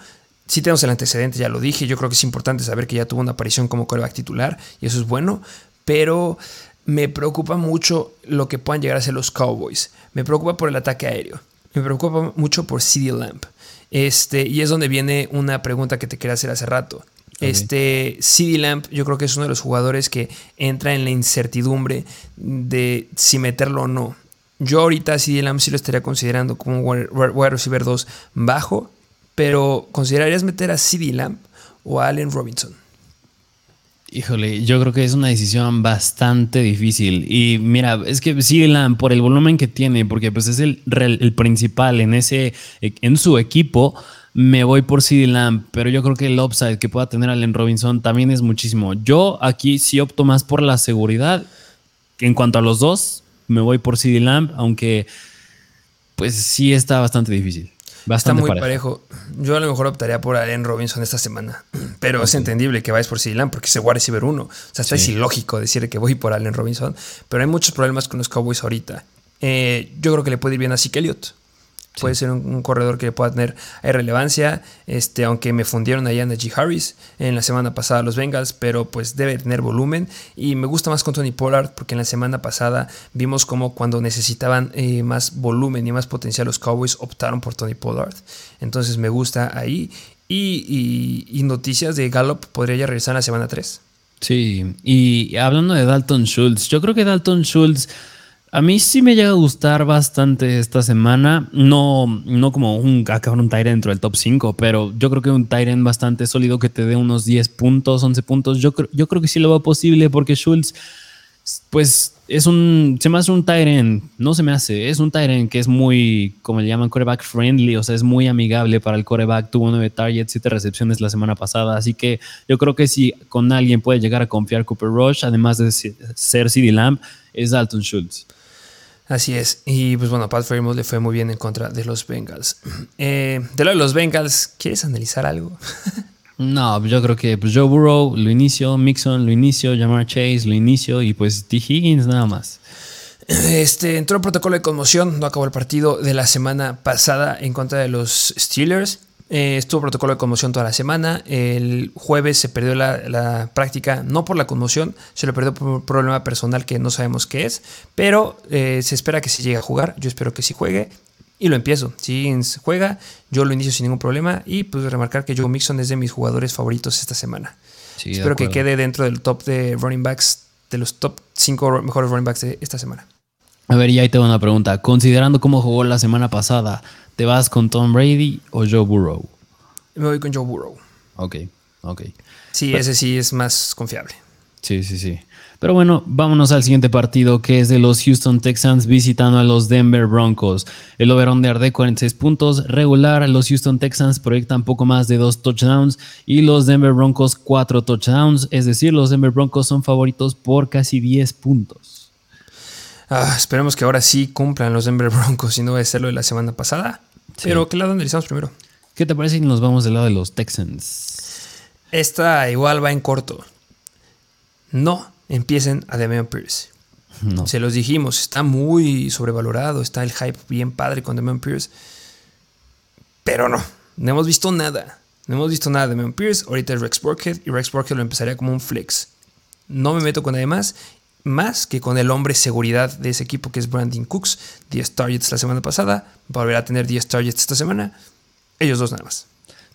Sí tenemos el antecedente, ya lo dije. Yo creo que es importante saber que ya tuvo una aparición como coreback titular y eso es bueno. Pero me preocupa mucho lo que puedan llegar a ser los Cowboys. Me preocupa por el ataque aéreo. Me preocupa mucho por CD Lamp. Este, y es donde viene una pregunta que te quería hacer hace rato. Este CD Lamp, yo creo que es uno de los jugadores que entra en la incertidumbre de si meterlo o no. Yo ahorita CD Lamp sí lo estaría considerando como un wide receiver 2 bajo, pero ¿considerarías meter a CD Lamp o a Allen Robinson? Híjole, yo creo que es una decisión bastante difícil. Y mira, es que CD Lamp, por el volumen que tiene, porque pues es el, el principal en, ese, en su equipo, me voy por CD Lamb, pero yo creo que el upside que pueda tener Allen Robinson también es muchísimo. Yo aquí sí opto más por la seguridad. En cuanto a los dos, me voy por CD Lamb, aunque pues sí está bastante difícil. Bastante está muy parejo. Yo a lo mejor optaría por Allen Robinson esta semana, pero es entendible que vayas por CD Lamb porque el wide receiver 1. O sea, está es ilógico decir que voy por Allen Robinson, pero hay muchos problemas con los Cowboys ahorita. Eh, yo creo que le puede ir bien a Zeke Elliott. Puede ser un, corredor que pueda tener relevancia, este, aunque me fundieron allá en G. Harris en la semana pasada los Bengals, pero pues debe tener volumen y me gusta más con Tony Pollard porque en la semana pasada vimos como cuando necesitaban eh, más volumen y más potencial los Cowboys optaron por Tony Pollard. Entonces me gusta ahí y, y noticias de Gallup podría ya regresar en la semana 3. Sí, y hablando de Dalton Schultz, yo creo que Dalton Schultz A mí sí me llega a gustar bastante esta semana. No, no como un acabar un Tyrant dentro del top 5, pero yo creo que un Tyrant bastante sólido que te dé unos 10 puntos, 11 puntos. Yo, creo- yo creo que sí lo va posible porque Schultz, pues es un. Se me hace un Tyrant. No se me hace. Es un Tyrant que es muy, como le llaman, coreback friendly. O sea, es muy amigable para el coreback. Tuvo 9 targets, 7 recepciones la semana pasada. Así que yo creo que si con alguien puede llegar a confiar Cooper Rush, además de ser CD Lamb, es Dalton Schultz. Así es. Y pues bueno, Pat Fairmouth le fue muy bien en contra de los Bengals. Eh, de lo de los Bengals, ¿quieres analizar algo? No, yo creo que pues, Joe Burrow lo inicio, Mixon lo inicio, Jamar Chase lo inicio y pues T. Higgins nada más. Este entró en protocolo de conmoción, no acabó el partido de la semana pasada en contra de los Steelers. Eh, estuvo protocolo de conmoción toda la semana. El jueves se perdió la, la práctica, no por la conmoción, se lo perdió por un problema personal que no sabemos qué es, pero eh, se espera que se llegue a jugar. Yo espero que sí juegue y lo empiezo. Si juega, yo lo inicio sin ningún problema y pues remarcar que Joe Mixon es de mis jugadores favoritos esta semana. Sí, espero que quede dentro del top de running backs, de los top 5 mejores running backs de esta semana. A ver, ya ahí te va una pregunta. Considerando cómo jugó la semana pasada, ¿te vas con Tom Brady o Joe Burrow? Me voy con Joe Burrow. Ok, ok. Sí, Pero- ese sí es más confiable. Sí, sí, sí. Pero bueno, vámonos al siguiente partido que es de los Houston Texans visitando a los Denver Broncos. El over-under de 46 puntos regular. Los Houston Texans proyectan poco más de dos touchdowns y los Denver Broncos cuatro touchdowns. Es decir, los Denver Broncos son favoritos por casi 10 puntos. Ah, esperemos que ahora sí cumplan los Denver Broncos y no va a ser lo de la semana pasada. Sí. Pero ¿qué lado analizamos primero? ¿Qué te parece si nos vamos del lado de los Texans? Esta igual va en corto. No empiecen a Damian Pierce. No. Se los dijimos, está muy sobrevalorado, está el hype bien padre con Damian Pierce. Pero no, no hemos visto nada. No hemos visto nada de Damian Pierce. Ahorita es Rex Burkhead y Rex Burkhead lo empezaría como un flex. No me meto con nadie más, más que con el hombre seguridad de ese equipo que es Brandon Cooks. 10 targets la semana pasada, volverá a tener 10 targets esta semana. Ellos dos nada más.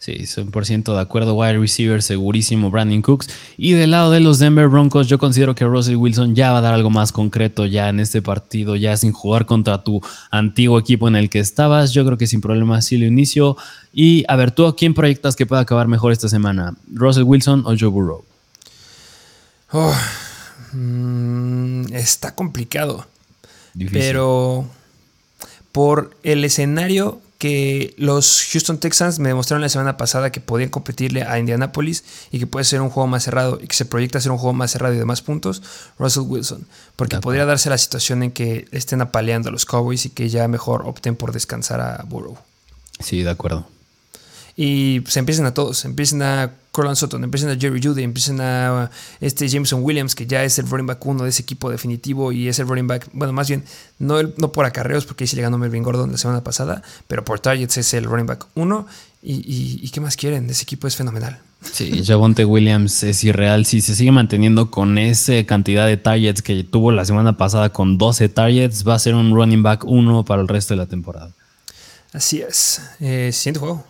Sí, 100% de acuerdo. Wide receiver segurísimo, Brandon Cooks. Y del lado de los Denver Broncos, yo considero que Russell Wilson ya va a dar algo más concreto ya en este partido, ya sin jugar contra tu antiguo equipo en el que estabas. Yo creo que sin problema sí lo inicio. Y a ver, ¿tú a quién proyectas que pueda acabar mejor esta semana? ¿Russell Wilson o Joe Burrow? Oh, mm, está complicado. Difícil. Pero por el escenario que los Houston Texans me demostraron la semana pasada que podían competirle a Indianapolis y que puede ser un juego más cerrado y que se proyecta ser un juego más cerrado y de más puntos, Russell Wilson. Porque podría darse la situación en que estén apaleando a los Cowboys y que ya mejor opten por descansar a Burrow. Sí, de acuerdo. Y se empiecen a todos, empiecen a Corland Sutton, empiecen a Jerry Judy, empiecen a este Jameson Williams, que ya es el running back uno de ese equipo definitivo y es el running back, bueno, más bien, no, el- no por acarreos, porque ahí sí le ganó Melvin Gordon la semana pasada, pero por targets es el running back uno. Y, y- y qué más quieren? Ese equipo es fenomenal. Sí, Javonte Williams es irreal. Si se sigue manteniendo con esa cantidad de targets que tuvo la semana pasada con 12 targets, va a ser un running back 1 para el resto de la temporada. Así es. Eh, siguiente juego.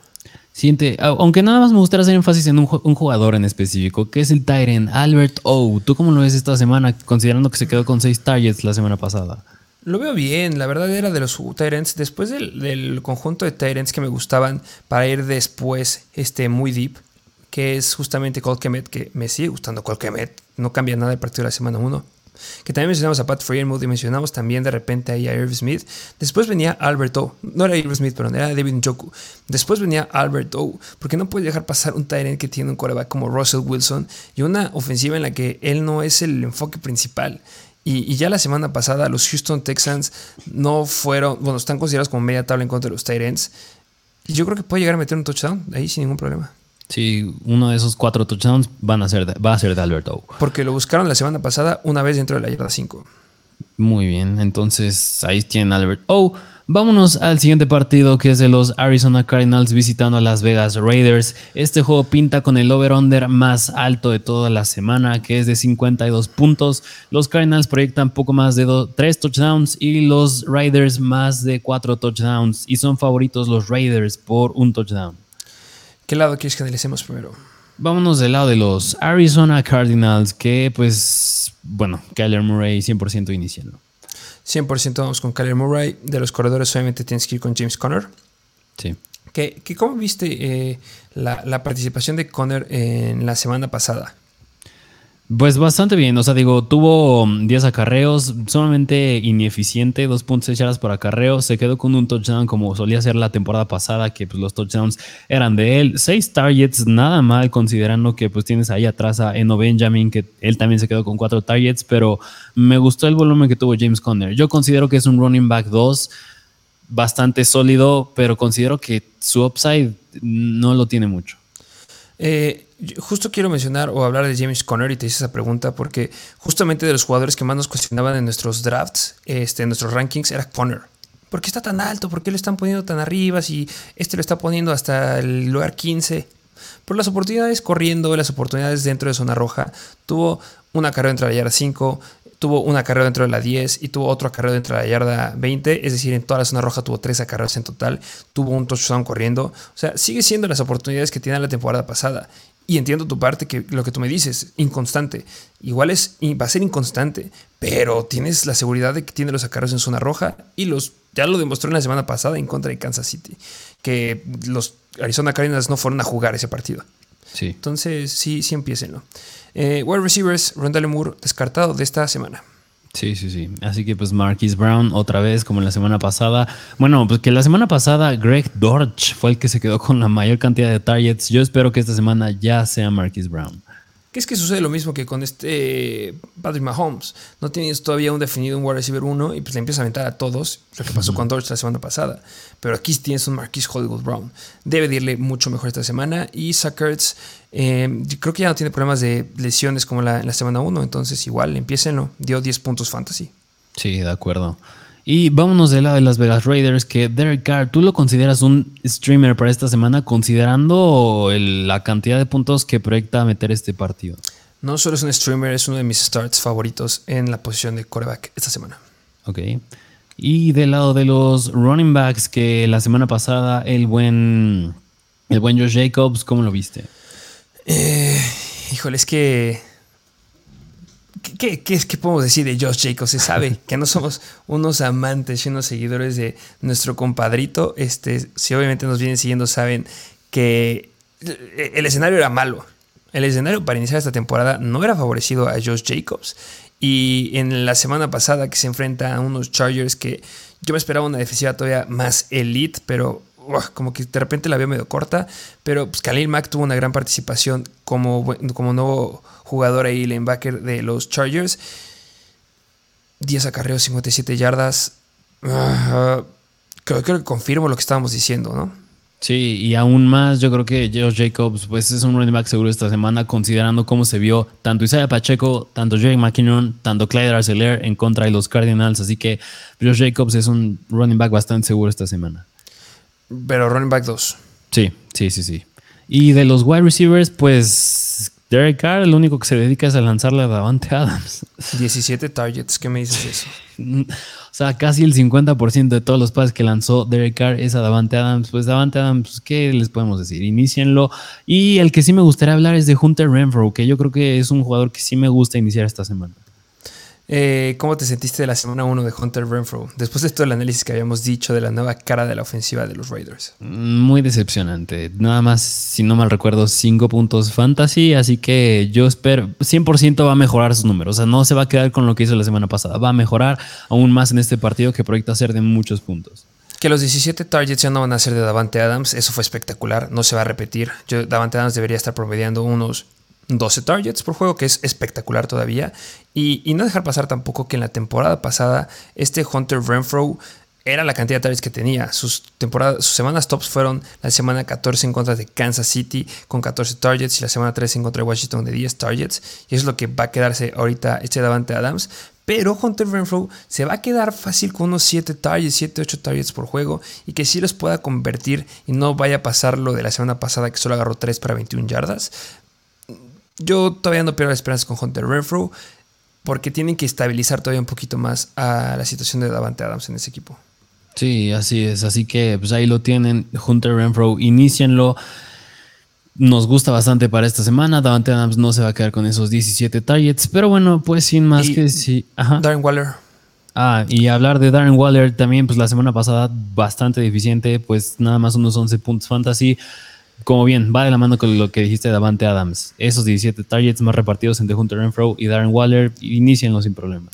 Siguiente, au- aunque nada más me gustaría hacer énfasis en un, ju- un jugador en específico, que es el Tyrant Albert O. ¿Tú cómo lo ves esta semana, considerando que se quedó con 6 targets la semana pasada? Lo veo bien, la verdad era de los Tyrants. Después del, conjunto de Tyrants que me gustaban para ir después este, muy deep, que es justamente Cole Kemet, que me sigue gustando Cole Kemet. No cambia nada el partido de la semana 1. Que también mencionamos a Pat Freiermuth y mencionamos también de repente ahí a Irv Smith. Después venía Albert O. No era Irv Smith, perdón, era David Njoku. Después venía Albert O. Porque no puede dejar pasar un Tyrant que tiene un quarterback como Russell Wilson y una ofensiva en la que él no es el enfoque principal. Y, y ya la semana pasada los Houston Texans no fueron, bueno, están considerados como media tabla en contra de los Tyrants. Y yo creo que puede llegar a meter un touchdown ahí sin ningún problema. Sí, uno de esos cuatro touchdowns van a ser de- va a ser de Albert O. Porque lo buscaron la semana pasada una vez dentro de la yarda 5. Muy bien, entonces ahí tienen Albert O. Vámonos al siguiente partido que es de los Arizona Cardinals visitando a Las Vegas Raiders. Este juego pinta con el over-under más alto de toda la semana, que es de 52 puntos. Los Cardinals proyectan poco más de 3 touchdowns y los Raiders más de 4 touchdowns. Y son favoritos los Raiders por un touchdown. ¿Qué lado quieres que analicemos primero? Vámonos del lado de los Arizona Cardinals, que pues, bueno, Kyler Murray 100% iniciando. 100% vamos con Kyler Murray. De los corredores, obviamente tienes que ir con James Conner. Sí. Que ¿Cómo viste eh, la, la, participación de Conner en la semana pasada? Pues bastante bien, o sea, digo, tuvo 10 acarreos, sumamente ineficiente, 2.6 yardas por acarreo, se quedó con un touchdown como solía ser la temporada pasada, que pues los touchdowns eran de él, 6 targets, nada mal considerando que pues tienes ahí atrás a Eno Benjamin, que él también se quedó con 4 targets, pero me gustó el volumen que tuvo James Conner. Yo considero que es un running back 2 bastante sólido, pero considero que su upside no lo tiene mucho. Eh, justo quiero mencionar o hablar de James Conner y te hice esa pregunta porque justamente de los jugadores que más nos cuestionaban en nuestros drafts, este, en nuestros rankings, era Conner. ¿Por qué está tan alto? ¿Por qué lo están poniendo tan arriba? Si este lo está poniendo hasta el lugar 15. Por las oportunidades corriendo, las oportunidades dentro de zona roja. Tuvo una carrera entre la yarda 5, tuvo una carrera dentro de la 10 y tuvo otro carrera dentro de la yarda 20. Es decir, en toda la zona roja tuvo tres carreras en total. Tuvo un touchdown corriendo. O sea, sigue siendo las oportunidades que tiene la temporada pasada. Y entiendo tu parte, que lo que tú me dices, inconstante. Igual es, va a ser inconstante, pero tienes la seguridad de que tiene los acarreos en zona roja y los ya lo demostró en la semana pasada en contra de Kansas City, que los Arizona Cardinals no fueron a jugar ese partido. Sí. Entonces, sí, sí empiecenlo. Eh, wide receivers, Rondale Moore, descartado de esta semana. Sí, sí, sí. Así que pues Marquis Brown otra vez como en la semana pasada. Bueno, pues que la semana pasada Greg Dortch fue el que se quedó con la mayor cantidad de targets. Yo espero que esta semana ya sea Marquis Brown. ¿Qué es que sucede lo mismo que con este Patrick Mahomes? No tienes todavía un definido un wide receiver 1 y pues le empieza a aventar a todos, lo que pasó con Dortch la semana pasada. Pero aquí tienes un Marquis Hollywood Brown. Debe de irle mucho mejor esta semana. Y Sackerts, eh, creo que ya no tiene problemas de lesiones como la, en la semana 1, entonces igual, empiecenlo. Dio 10 puntos fantasy. Sí, de acuerdo. Y vámonos del lado de Las Vegas Raiders, que Derek Carr, ¿tú lo consideras un streamer para esta semana, considerando la cantidad de puntos que proyecta meter este partido? No solo es un streamer, es uno de mis starts favoritos en la posición de coreback esta semana. Ok. Y del lado de los running backs, que la semana pasada el buen, el buen Josh Jacobs, ¿cómo lo viste? Eh, híjole, es que ¿Qué, qué, qué podemos decir de Josh Jacobs? Se sabe que no somos unos amantes y unos seguidores de nuestro compadrito. Este, si obviamente nos vienen siguiendo, saben que el escenario era malo. El escenario para iniciar esta temporada no era favorecido a Josh Jacobs. Y en la semana pasada que se enfrenta a unos Chargers que yo me esperaba una defensiva todavía más elite, pero como que de repente la veo medio corta. Pero pues Khalil Mack tuvo una gran participación como, como nuevo jugador ahí, linebacker de los Chargers. 10 acarreos, 57 yardas. Uh, creo, que confirmo lo que estábamos diciendo, ¿no? Sí, y aún más, yo creo que Josh Jacobs pues es un running back seguro esta semana, considerando cómo se vio tanto Isaiah Pacheco, tanto Jerry McKinnon, tanto Clyde Arcelor en contra de los Cardinals. Así que Josh Jacobs es un running back bastante seguro esta semana. Pero running back 2. Sí, sí, sí, sí. Y de los wide receivers, pues Derek Carr, el único que se dedica es a lanzarle a Davante Adams. 17 targets, ¿qué me dices eso? o sea, casi el 50% de todos los pases que lanzó Derek Carr es a Davante Adams. Pues Davante Adams, pues, ¿qué les podemos decir? Inicienlo. Y el que sí me gustaría hablar es de Hunter Renfro, que yo creo que es un jugador que sí me gusta iniciar esta semana. Eh, ¿Cómo te sentiste de la semana 1 de Hunter Renfro? Después de todo el análisis que habíamos dicho de la nueva cara de la ofensiva de los Raiders. Muy decepcionante. Nada más, si no mal recuerdo, 5 puntos fantasy. Así que yo espero, 100% va a mejorar sus números. O sea, no se va a quedar con lo que hizo la semana pasada. Va a mejorar aún más en este partido que proyecta ser de muchos puntos. Que los 17 targets ya no van a ser de Davante Adams, eso fue espectacular, no se va a repetir. Yo, Davante Adams debería estar promediando unos 12 targets por juego, que es espectacular todavía. Y, no dejar pasar tampoco que en la temporada pasada este Hunter Renfro era la cantidad de targets que tenía. Sus, temporadas, sus semanas tops fueron la semana 14 en contra de Kansas City con 14 targets y la semana 13 en contra de Washington de 10 targets. Y es lo que va a quedarse ahorita este Davante Adams. Pero Hunter Renfro se va a quedar fácil con unos 7 targets, 7, 8 targets por juego y que sí los pueda convertir y no vaya a pasar lo de la semana pasada que solo agarró 3 para 21 yardas. Yo todavía no pierdo esperanza con Hunter Renfro porque tienen que estabilizar todavía un poquito más a la situación de Davante Adams en ese equipo. Sí, así es. Así que pues ahí lo tienen. Hunter Renfro, inicienlo. Nos gusta bastante para esta semana. Davante Adams no se va a quedar con esos 17 targets. Pero bueno, pues sin más que sí. Darren Waller. Ah, y hablar de Darren Waller también, pues la semana pasada bastante deficiente, pues nada más unos 11 puntos fantasy. Como bien, va de la mano con lo que dijiste de Davante Adams. Esos 17 targets más repartidos entre Hunter Renfro y Darren Waller, inicienlo sin problema.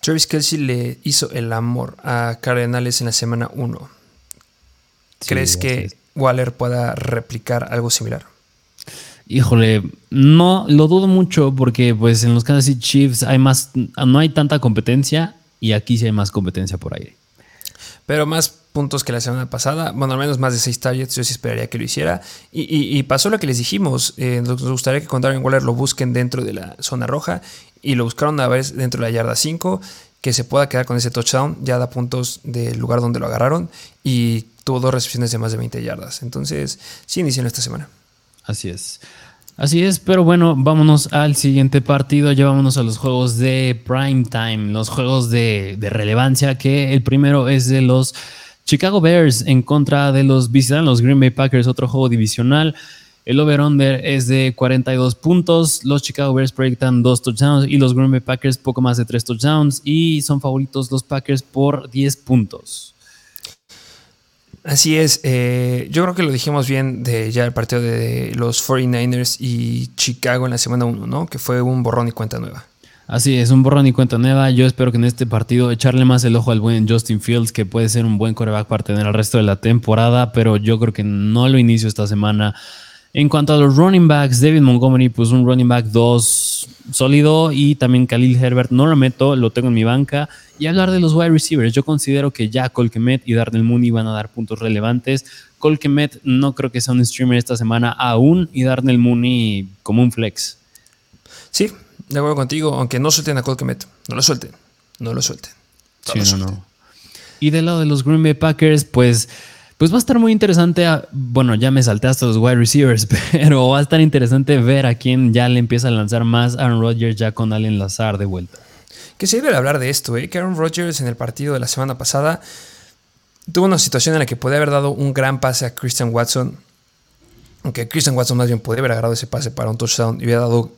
Travis Kelsey le hizo el amor a Cardenales en la semana 1. ¿Crees que Waller pueda replicar algo similar? Híjole, no lo dudo mucho porque pues en los Kansas City Chiefs hay más, no hay tanta competencia y aquí sí hay más competencia por aire. Pero más puntos que la semana pasada, bueno, al menos más de seis targets, yo sí esperaría que lo hiciera. Y, pasó lo que les dijimos, eh, nos gustaría que con Darren Waller lo busquen dentro de la zona roja y lo buscaron a vez dentro de la yarda 5, que se pueda quedar con ese touchdown, ya da puntos del lugar donde lo agarraron y tuvo dos recepciones de más de 20 yardas. Entonces, sí iniciaron esta semana. Así es. Así es, pero bueno, vámonos al siguiente partido. Llevámonos a los juegos de prime time, los juegos de, relevancia, que el primero es de los Chicago Bears en contra de los visitan los Green Bay Packers, otro juego divisional. El over-under es de 42 puntos. Los Chicago Bears proyectan dos touchdowns y los Green Bay Packers poco más de tres touchdowns. Y son favoritos los Packers por 10 puntos. Así es, eh, yo creo que lo dijimos bien de ya el partido de los 49ers y Chicago en la semana 1, ¿no? Que fue un borrón y cuenta nueva. Así es, un borrón y cuenta nueva. Yo espero que en este partido echarle más el ojo al buen Justin Fields, que puede ser un buen coreback para tener el resto de la temporada, pero yo creo que no lo inicio esta semana. En cuanto a los running backs, David Montgomery, pues un running back 2 sólido y también Khalil Herbert no lo meto, lo tengo en mi banca. Y hablar de los wide receivers, yo considero que ya Colquemet y Darnell Mooney van a dar puntos relevantes. Colquemet no creo que sea un streamer esta semana aún y Darnell Mooney como un flex. Sí, de acuerdo contigo, aunque no suelten a Colquemet, no lo suelten, no lo suelten. sí, No, no. Y del lado de los Green Bay Packers, pues pues va a estar muy interesante. bueno, ya me salté hasta los wide receivers, pero va a estar interesante ver a quién ya le empieza a lanzar más Aaron Rodgers ya con Allen Lazar de vuelta. Que se debe hablar de esto, ¿eh? que Aaron Rodgers en el partido de la semana pasada tuvo una situación en la que podía haber dado un gran pase a Christian Watson. Aunque Christian Watson más bien podía haber agarrado ese pase para un touchdown y hubiera dado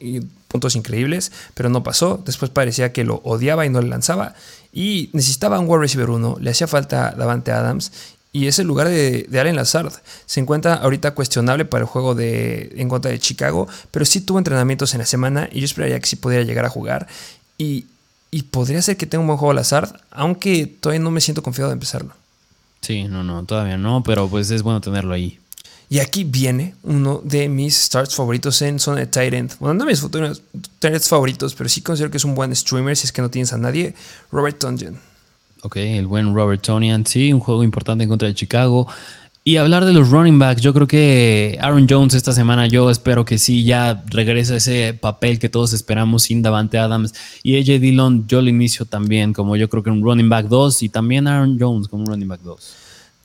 puntos increíbles, pero no pasó. Después parecía que lo odiaba y no le lanzaba. Y necesitaba un wide receiver 1, le hacía falta Davante Adams y es el lugar de, de, Allen Lazard. Se encuentra ahorita cuestionable para el juego de, en contra de Chicago, pero sí tuvo entrenamientos en la semana y yo esperaría que sí pudiera llegar a jugar. Y, podría ser que tenga un buen juego Lazard, aunque todavía no me siento confiado de empezarlo. Sí, no, no, todavía no, pero pues es bueno tenerlo ahí. Y aquí viene uno de mis starts favoritos en zona de tight end. Bueno, no mis futuros tight favoritos, pero sí considero que es un buen streamer si es que no tienes a nadie. Robert Tonjan. Ok, el buen Robert Tonian, sí, un juego importante en contra de Chicago. Y hablar de los running backs, yo creo que Aaron Jones esta semana, yo espero que sí, ya regrese a ese papel que todos esperamos sin Davante Adams. Y AJ Dillon, yo lo inicio también, como yo creo que un running back 2 y también Aaron Jones como un running back 2.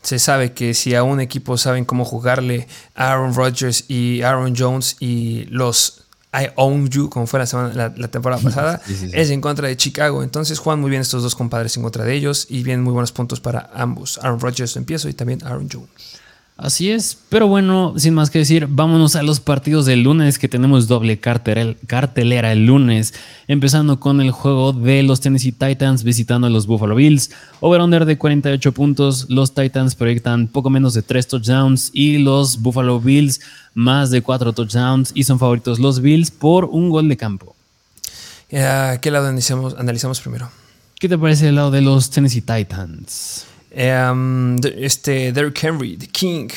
Se sabe que si a un equipo saben cómo jugarle Aaron Rodgers y Aaron Jones y los I Own You, como fue la, semana, la, temporada pasada, es en contra de Chicago. Entonces juegan muy bien estos dos compadres en contra de ellos y vienen muy buenos puntos para ambos. Aaron Rodgers empiezo y también Aaron Jones. Así es, pero bueno, sin más que decir, vámonos a los partidos del lunes que tenemos doble cartelera el lunes, empezando con el juego de los Tennessee Titans visitando a los Buffalo Bills. Over-under de 48 puntos, los Titans proyectan poco menos de 3 touchdowns y los Buffalo Bills más de 4 touchdowns y son favoritos los Bills por un gol de campo. ¿A ¿Qué lado analizamos, analizamos primero? ¿Qué te parece el lado de los Tennessee Titans? Em, este, Derrick Henry, The King.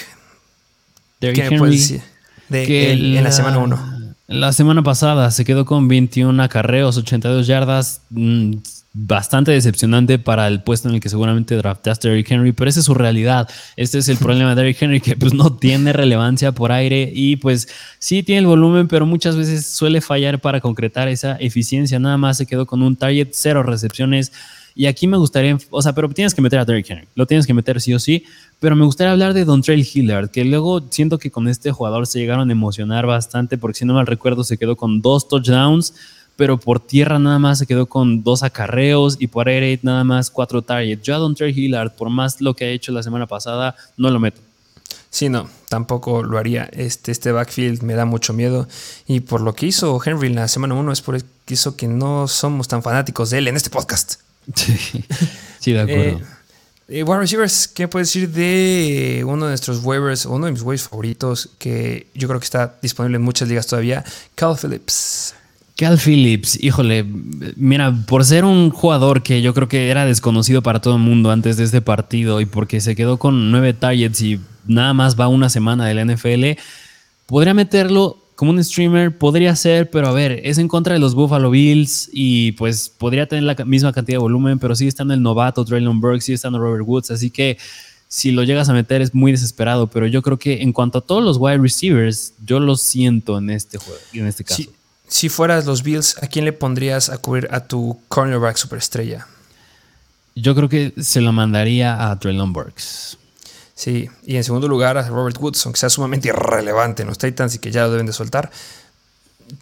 Derrick Henry. De, en la semana 1. La semana pasada se quedó con 21 acarreos, 82 yardas. Mm, bastante decepcionante para el puesto en el que seguramente draftaste a Derrick Henry, pero esa es su realidad. Este es el problema de Derrick Henry, que pues no tiene relevancia por aire y pues sí tiene el volumen, pero muchas veces suele fallar para concretar esa eficiencia. Nada más se quedó con un target, cero recepciones. Y aquí me gustaría, o sea, pero tienes que meter a Derrick Henry, lo tienes que meter sí o sí, pero me gustaría hablar de Don Trail Hillard, que luego siento que con este jugador se llegaron a emocionar bastante, porque si no mal recuerdo se quedó con dos touchdowns, pero por tierra nada más se quedó con dos acarreos y por air nada más cuatro targets. Yo a Don Trail Hillard, por más lo que ha hecho la semana pasada, no lo meto. Sí, no, tampoco lo haría. Este, este backfield me da mucho miedo. Y por lo que hizo Henry en la semana 1 es por eso que no somos tan fanáticos de él en este podcast. Sí, sí de acuerdo. Eh, wide receivers, ¿qué puedes decir de uno de nuestros waivers, uno de mis waivers favoritos, que yo creo que está disponible en muchas ligas todavía? Cal Phillips. Cal Phillips, híjole, mira, por ser un jugador que yo creo que era desconocido para todo el mundo antes de este partido y porque se quedó con nueve targets y nada más va una semana del NFL, podría meterlo como un streamer podría ser, pero a ver, es en contra de los Buffalo Bills y pues podría tener la misma cantidad de volumen, pero sigue estando el novato Traylon Burke, sigue estando Robert Woods, así que si lo llegas a meter es muy desesperado, pero yo creo que en cuanto a todos los wide receivers, yo lo siento en este juego, en este caso. Si, si fueras los Bills, ¿a quién le pondrías a cubrir a tu cornerback superestrella? Yo creo que se lo mandaría a Traylon Burks. Sí, y en segundo lugar a Robert Woods, aunque sea sumamente irrelevante en los Titans y que ya lo deben de soltar.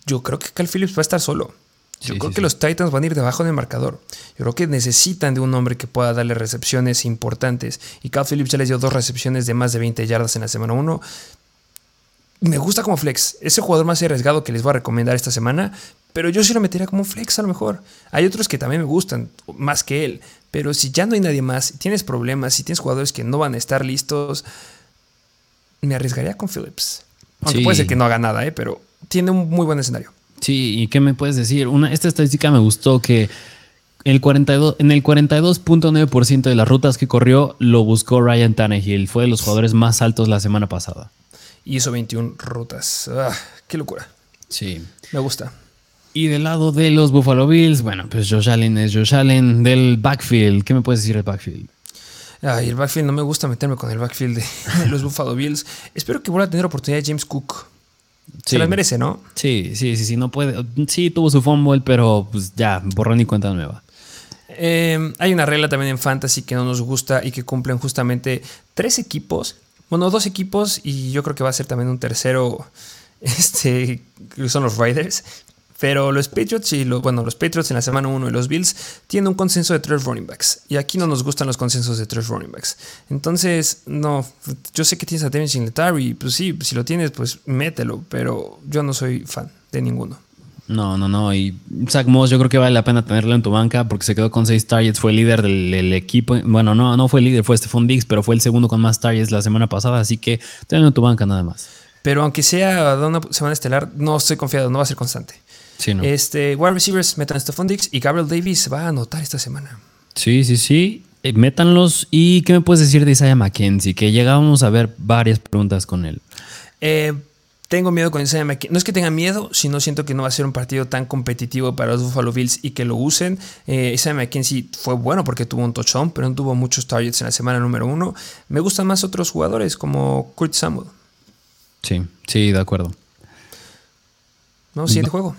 Yo creo que Cal Phillips va a estar solo. Yo creo que los Titans van a ir debajo del marcador. Yo creo que necesitan de un hombre que pueda darle recepciones importantes. Y Cal Phillips ya les dio dos recepciones de más de 20 yardas en la semana 1. Me gusta como flex. Ese jugador más arriesgado que les voy a recomendar esta semana. Pero yo sí lo metería como flex a lo mejor. Hay otros que también me gustan, más que él. Pero si ya no hay nadie más, si tienes problemas, si tienes jugadores que no van a estar listos, me arriesgaría con Phillips. Aunque puede ser que no haga nada, ¿eh? pero tiene un muy buen escenario. Sí, ¿y qué me puedes decir? Una, esta estadística me gustó que el 42, en el 42.9% de las rutas que corrió lo buscó Ryan Tannehill. Fue de los jugadores más altos la semana pasada. Hizo 21 rutas. Ah, ¡Qué locura! Sí. Me gusta. Y del lado de los Buffalo Bills, bueno, pues Josh Allen es Josh Allen. Del backfield, ¿qué me puedes decir del backfield? Ay, el backfield, no me gusta meterme con el backfield de, los Buffalo Bills. Espero que vuelva a tener oportunidad James Cook. Se las merece, ¿no? Sí, sí, sí, sí, no puede. Sí, tuvo su fumble, pero pues ya, borrón y cuenta nueva. Eh, hay una regla también en Fantasy que no nos gusta y que cumplen justamente tres equipos. Bueno, dos equipos y yo creo que va a ser también un tercero. Este, que son los Riders. Pero los Patriots y los, bueno, los Patriots en la semana 1 y los Bills tienen un consenso de tres running backs. Y aquí no nos gustan los consensos de tres running backs. Entonces, no, yo sé que tienes a Devin Singletary, pues sí, si lo tienes, pues mételo. Pero yo no soy fan de ninguno. No, no, no. Y Zach Moss yo creo que vale la pena tenerlo en tu banca porque se quedó con seis targets, fue líder del, equipo. Bueno, no, no fue líder, fue Stephon Diggs, pero fue el segundo con más targets la semana pasada, así que tenlo en tu banca nada más. Pero aunque sea de una semana estelar, no estoy confiado, no va a ser constante. Sí, no. Este, wide receivers, metan Stephon Diggs y Gabriel Davis va a anotar esta semana. Sí, sí, sí. Eh, métanlos. ¿Y qué me puedes decir de Isaiah McKenzie? Que llegamos a ver varias preguntas con él. Eh, tengo miedo con Isaiah McKenzie. No es que tenga miedo, sino siento que no va a ser un partido tan competitivo para los Buffalo Bills y que lo usen. Eh, Isaiah McKenzie fue bueno porque tuvo un touchdown, pero no tuvo muchos targets en la semana número uno. Me gustan más otros jugadores como Kurt Samuel. Sí, sí, de acuerdo. No, siguiente juego.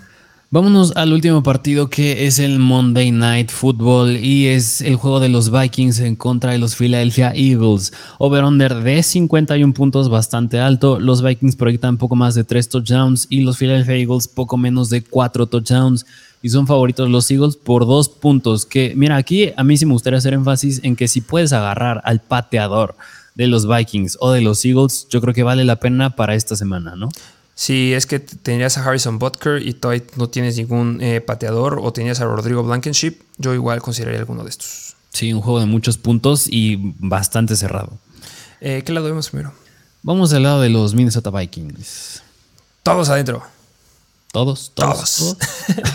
Vámonos al último partido que es el Monday Night Football y es el juego de los Vikings en contra de los Philadelphia Eagles. Over-under de 51 puntos, bastante alto. Los Vikings proyectan poco más de 3 touchdowns y los Philadelphia Eagles poco menos de 4 touchdowns. Y son favoritos los Eagles por 2 puntos. Que, mira, aquí a mí sí me gustaría hacer énfasis en que si puedes agarrar al pateador de los Vikings o de los Eagles, yo creo que vale la pena para esta semana, ¿no? Si es que tenías a Harrison Butker y todavía no tienes ningún eh, pateador o tenías a Rodrigo Blankenship, yo igual consideraría alguno de estos. Sí, un juego de muchos puntos y bastante cerrado. Eh, ¿Qué lado vemos primero? Vamos al lado de los Minnesota Vikings. Todos adentro. Todos, todos.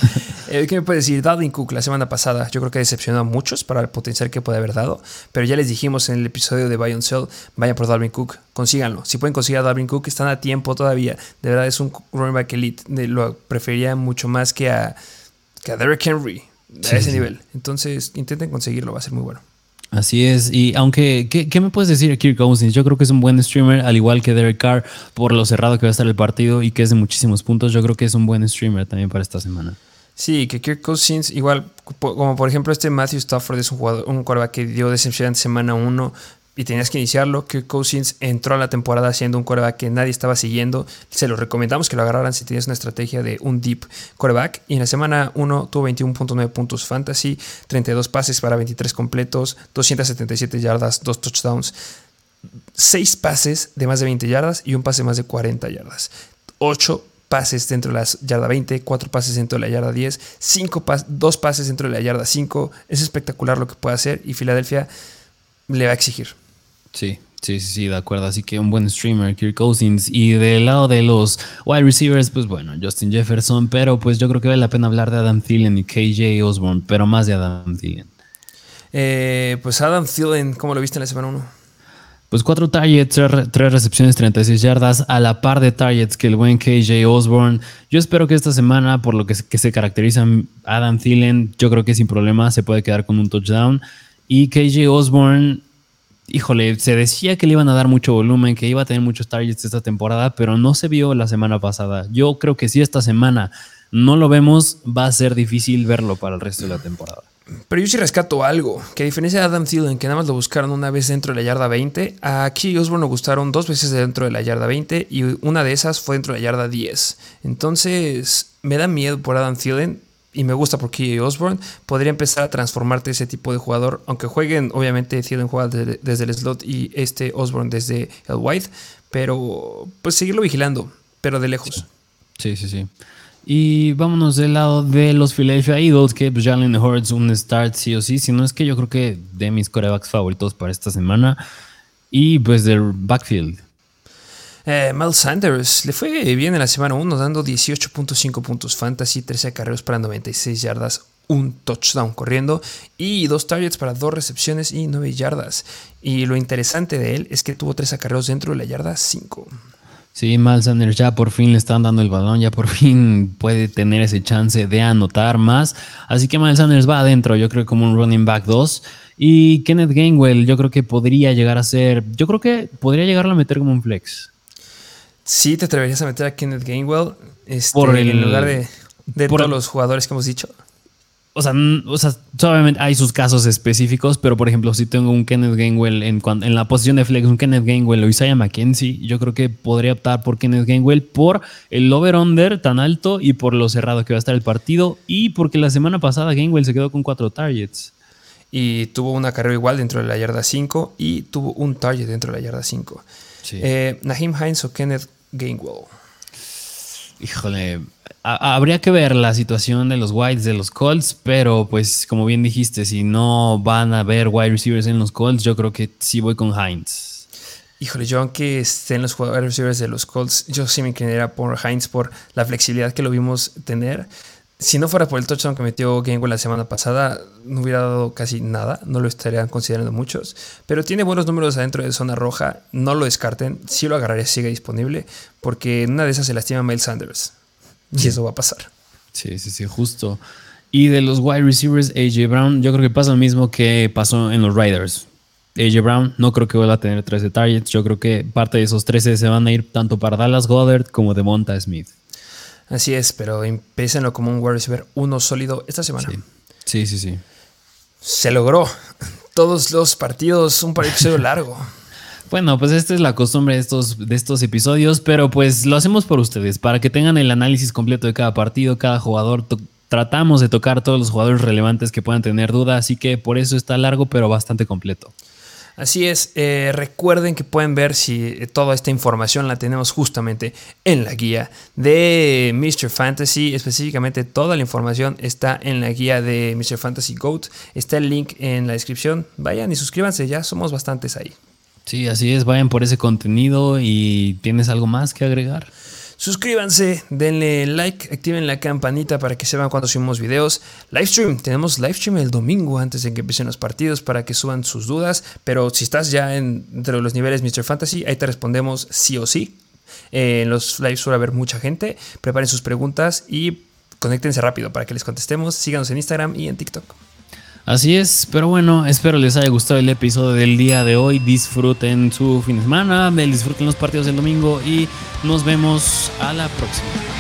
Eh, ¿Qué me puede decir? Dalvin Cook la semana pasada, yo creo que decepcionó a muchos para el potencial que puede haber dado, pero ya les dijimos en el episodio de Buy on Sell, vayan por Dalvin Cook, consíganlo. Si pueden conseguir a Dalvin Cook, están a tiempo todavía. De verdad es un running back elite. lo preferiría mucho más que a, que a Derrick Henry a ese nivel. Entonces intenten conseguirlo, va a ser muy bueno. Así es, y aunque, ¿qué, me puedes decir de Kirk Cousins? Yo creo que es un buen streamer, al igual que Derek Carr, por lo cerrado que va a estar el partido y que es de muchísimos puntos. Yo creo que es un buen streamer también para esta semana. Sí, que Kirk Cousins, igual, como por ejemplo este Matthew Stafford es un jugador, un quarterback que dio decepción semana 1 y tenías que iniciarlo. Kirk Cousins entró a la temporada siendo un quarterback que nadie estaba siguiendo. Se lo recomendamos que lo agarraran si tienes una estrategia de un deep quarterback. Y en la semana 1 tuvo 21.9 puntos fantasy, 32 pases para 23 completos, 277 yardas, 2 touchdowns, 6 pases de más de 20 yardas y un pase más de 40 yardas. 8 pases dentro de la yarda 20, 4 pases dentro de la yarda 10, 5 2 pases dentro de la yarda 5. Es espectacular lo que puede hacer y Filadelfia le va a exigir. Sí, sí, sí, de acuerdo. Así que un buen streamer, Kirk Cousins. Y del lado de los wide receivers, pues bueno, Justin Jefferson. Pero pues yo creo que vale la pena hablar de Adam Thielen y KJ Osborne, pero más de Adam Thielen. Eh, pues Adam Thielen, ¿cómo lo viste en la semana 1? Pues cuatro targets, tres recepciones, 36 yardas, a la par de targets que el buen KJ Osborne. Yo espero que esta semana, por lo que, se caracteriza Adam Thielen, yo creo que sin problema se puede quedar con un touchdown. Y KJ Osborne, híjole, se decía que le iban a dar mucho volumen, que iba a tener muchos targets esta temporada, pero no se vio la semana pasada. Yo creo que si esta semana no lo vemos, va a ser difícil verlo para el resto de la temporada. Pero yo sí rescato algo, que a diferencia de Adam Thielen, que nada más lo buscaron una vez dentro de la yarda 20, aquí Osborne lo gustaron dos veces dentro de la yarda 20 y una de esas fue dentro de la yarda 10. Entonces, me da miedo por Adam Thielen y me gusta por KJ Osborne. Podría empezar a transformarte ese tipo de jugador, aunque jueguen, obviamente Thielen juega desde, el slot y este Osborne desde el wide, pero pues seguirlo vigilando, pero de lejos. Sí, sí, sí. Y vámonos del lado de los Philadelphia Eagles, que pues, Jalen Hurts un start sí o sí, si no es que yo creo que de mis corebacks favoritos para esta semana. Y pues del backfield. Eh, Miles Sanders le fue bien en la semana 1, dando 18.5 puntos fantasy, 13 acarreos para 96 yardas, un touchdown corriendo y dos targets para dos recepciones y 9 yardas. Y lo interesante de él es que tuvo 3 acarreos dentro de la yarda 5. Sí, Miles Sanders ya por fin le están dando el balón, ya por fin puede tener ese chance de anotar más. Así que Miles Sanders va adentro, yo creo como un running back 2. Y Kenneth Gainwell, yo creo que podría llegar a ser, yo creo que podría llegarlo a meter como un flex. Sí, te atreverías a meter a Kenneth Gainwell este, por el, en lugar de, de todos los jugadores que hemos dicho o sea, o sea, obviamente hay sus casos específicos, pero por ejemplo, si tengo un Kenneth Gainwell en, en la posición de flex, un Kenneth Gainwell o Isaiah McKenzie, yo creo que podría optar por Kenneth Gainwell por el over-under tan alto y por lo cerrado que va a estar el partido y porque la semana pasada Gainwell se quedó con cuatro targets. Y tuvo una carrera igual dentro de la yarda 5 y tuvo un target dentro de la yarda 5. Sí. Eh, Naheem Hines o Kenneth Gainwell. Híjole, habría que ver la situación de los Whites de los Colts, pero pues como bien dijiste, si no van a haber wide receivers en los Colts, yo creo que sí voy con Hines. Híjole, yo aunque estén los wide receivers de los Colts, yo sí me inclinaría por Hines por la flexibilidad que lo vimos tener. Si no fuera por el touchdown que metió Gainwell la semana pasada, no hubiera dado casi nada, no lo estarían considerando muchos, pero tiene buenos números adentro de zona roja, no lo descarten, sí lo agarraría, sigue disponible, porque en una de esas se lastima Miles Sanders. Y eso va a pasar. Sí, sí, sí, justo. Y de los wide receivers, AJ Brown, yo creo que pasa lo mismo que pasó en los Riders. AJ Brown no creo que vuelva a tener 13 targets. Yo creo que parte de esos 13 se van a ir tanto para Dallas Goddard como de Monta Smith. Así es, pero empécenlo como un wide receiver uno sólido esta semana. Sí, sí, sí. Se logró. Todos los partidos, un episodio largo. Bueno, pues esta es la costumbre de estos, de estos episodios, pero pues lo hacemos por ustedes, para que tengan el análisis completo de cada partido, cada jugador. Tratamos de tocar todos los jugadores relevantes que puedan tener duda, así que por eso está largo, pero bastante completo. Así es, eh, recuerden que pueden ver si eh, toda esta información la tenemos justamente en la guía de Mr. Fantasy, específicamente toda la información está en la guía de Mr. Fantasy Goat, está el link en la descripción, vayan y suscríbanse, ya somos bastantes ahí. Sí, así es, vayan por ese contenido y tienes algo más que agregar. Suscríbanse, denle like, activen la campanita para que sepan cuando subimos videos. Livestream, tenemos livestream el domingo antes de que empiecen los partidos para que suban sus dudas. Pero si estás ya en, entre los niveles Mr. Fantasy, ahí te respondemos sí o sí. en los lives suele haber mucha gente. Preparen sus preguntas y conéctense rápido para que les contestemos. Síganos en Instagram y en TikTok. Así es, pero bueno, espero les haya gustado el episodio del día de hoy. Disfruten su fin de semana, disfruten los partidos del domingo y nos vemos a la próxima.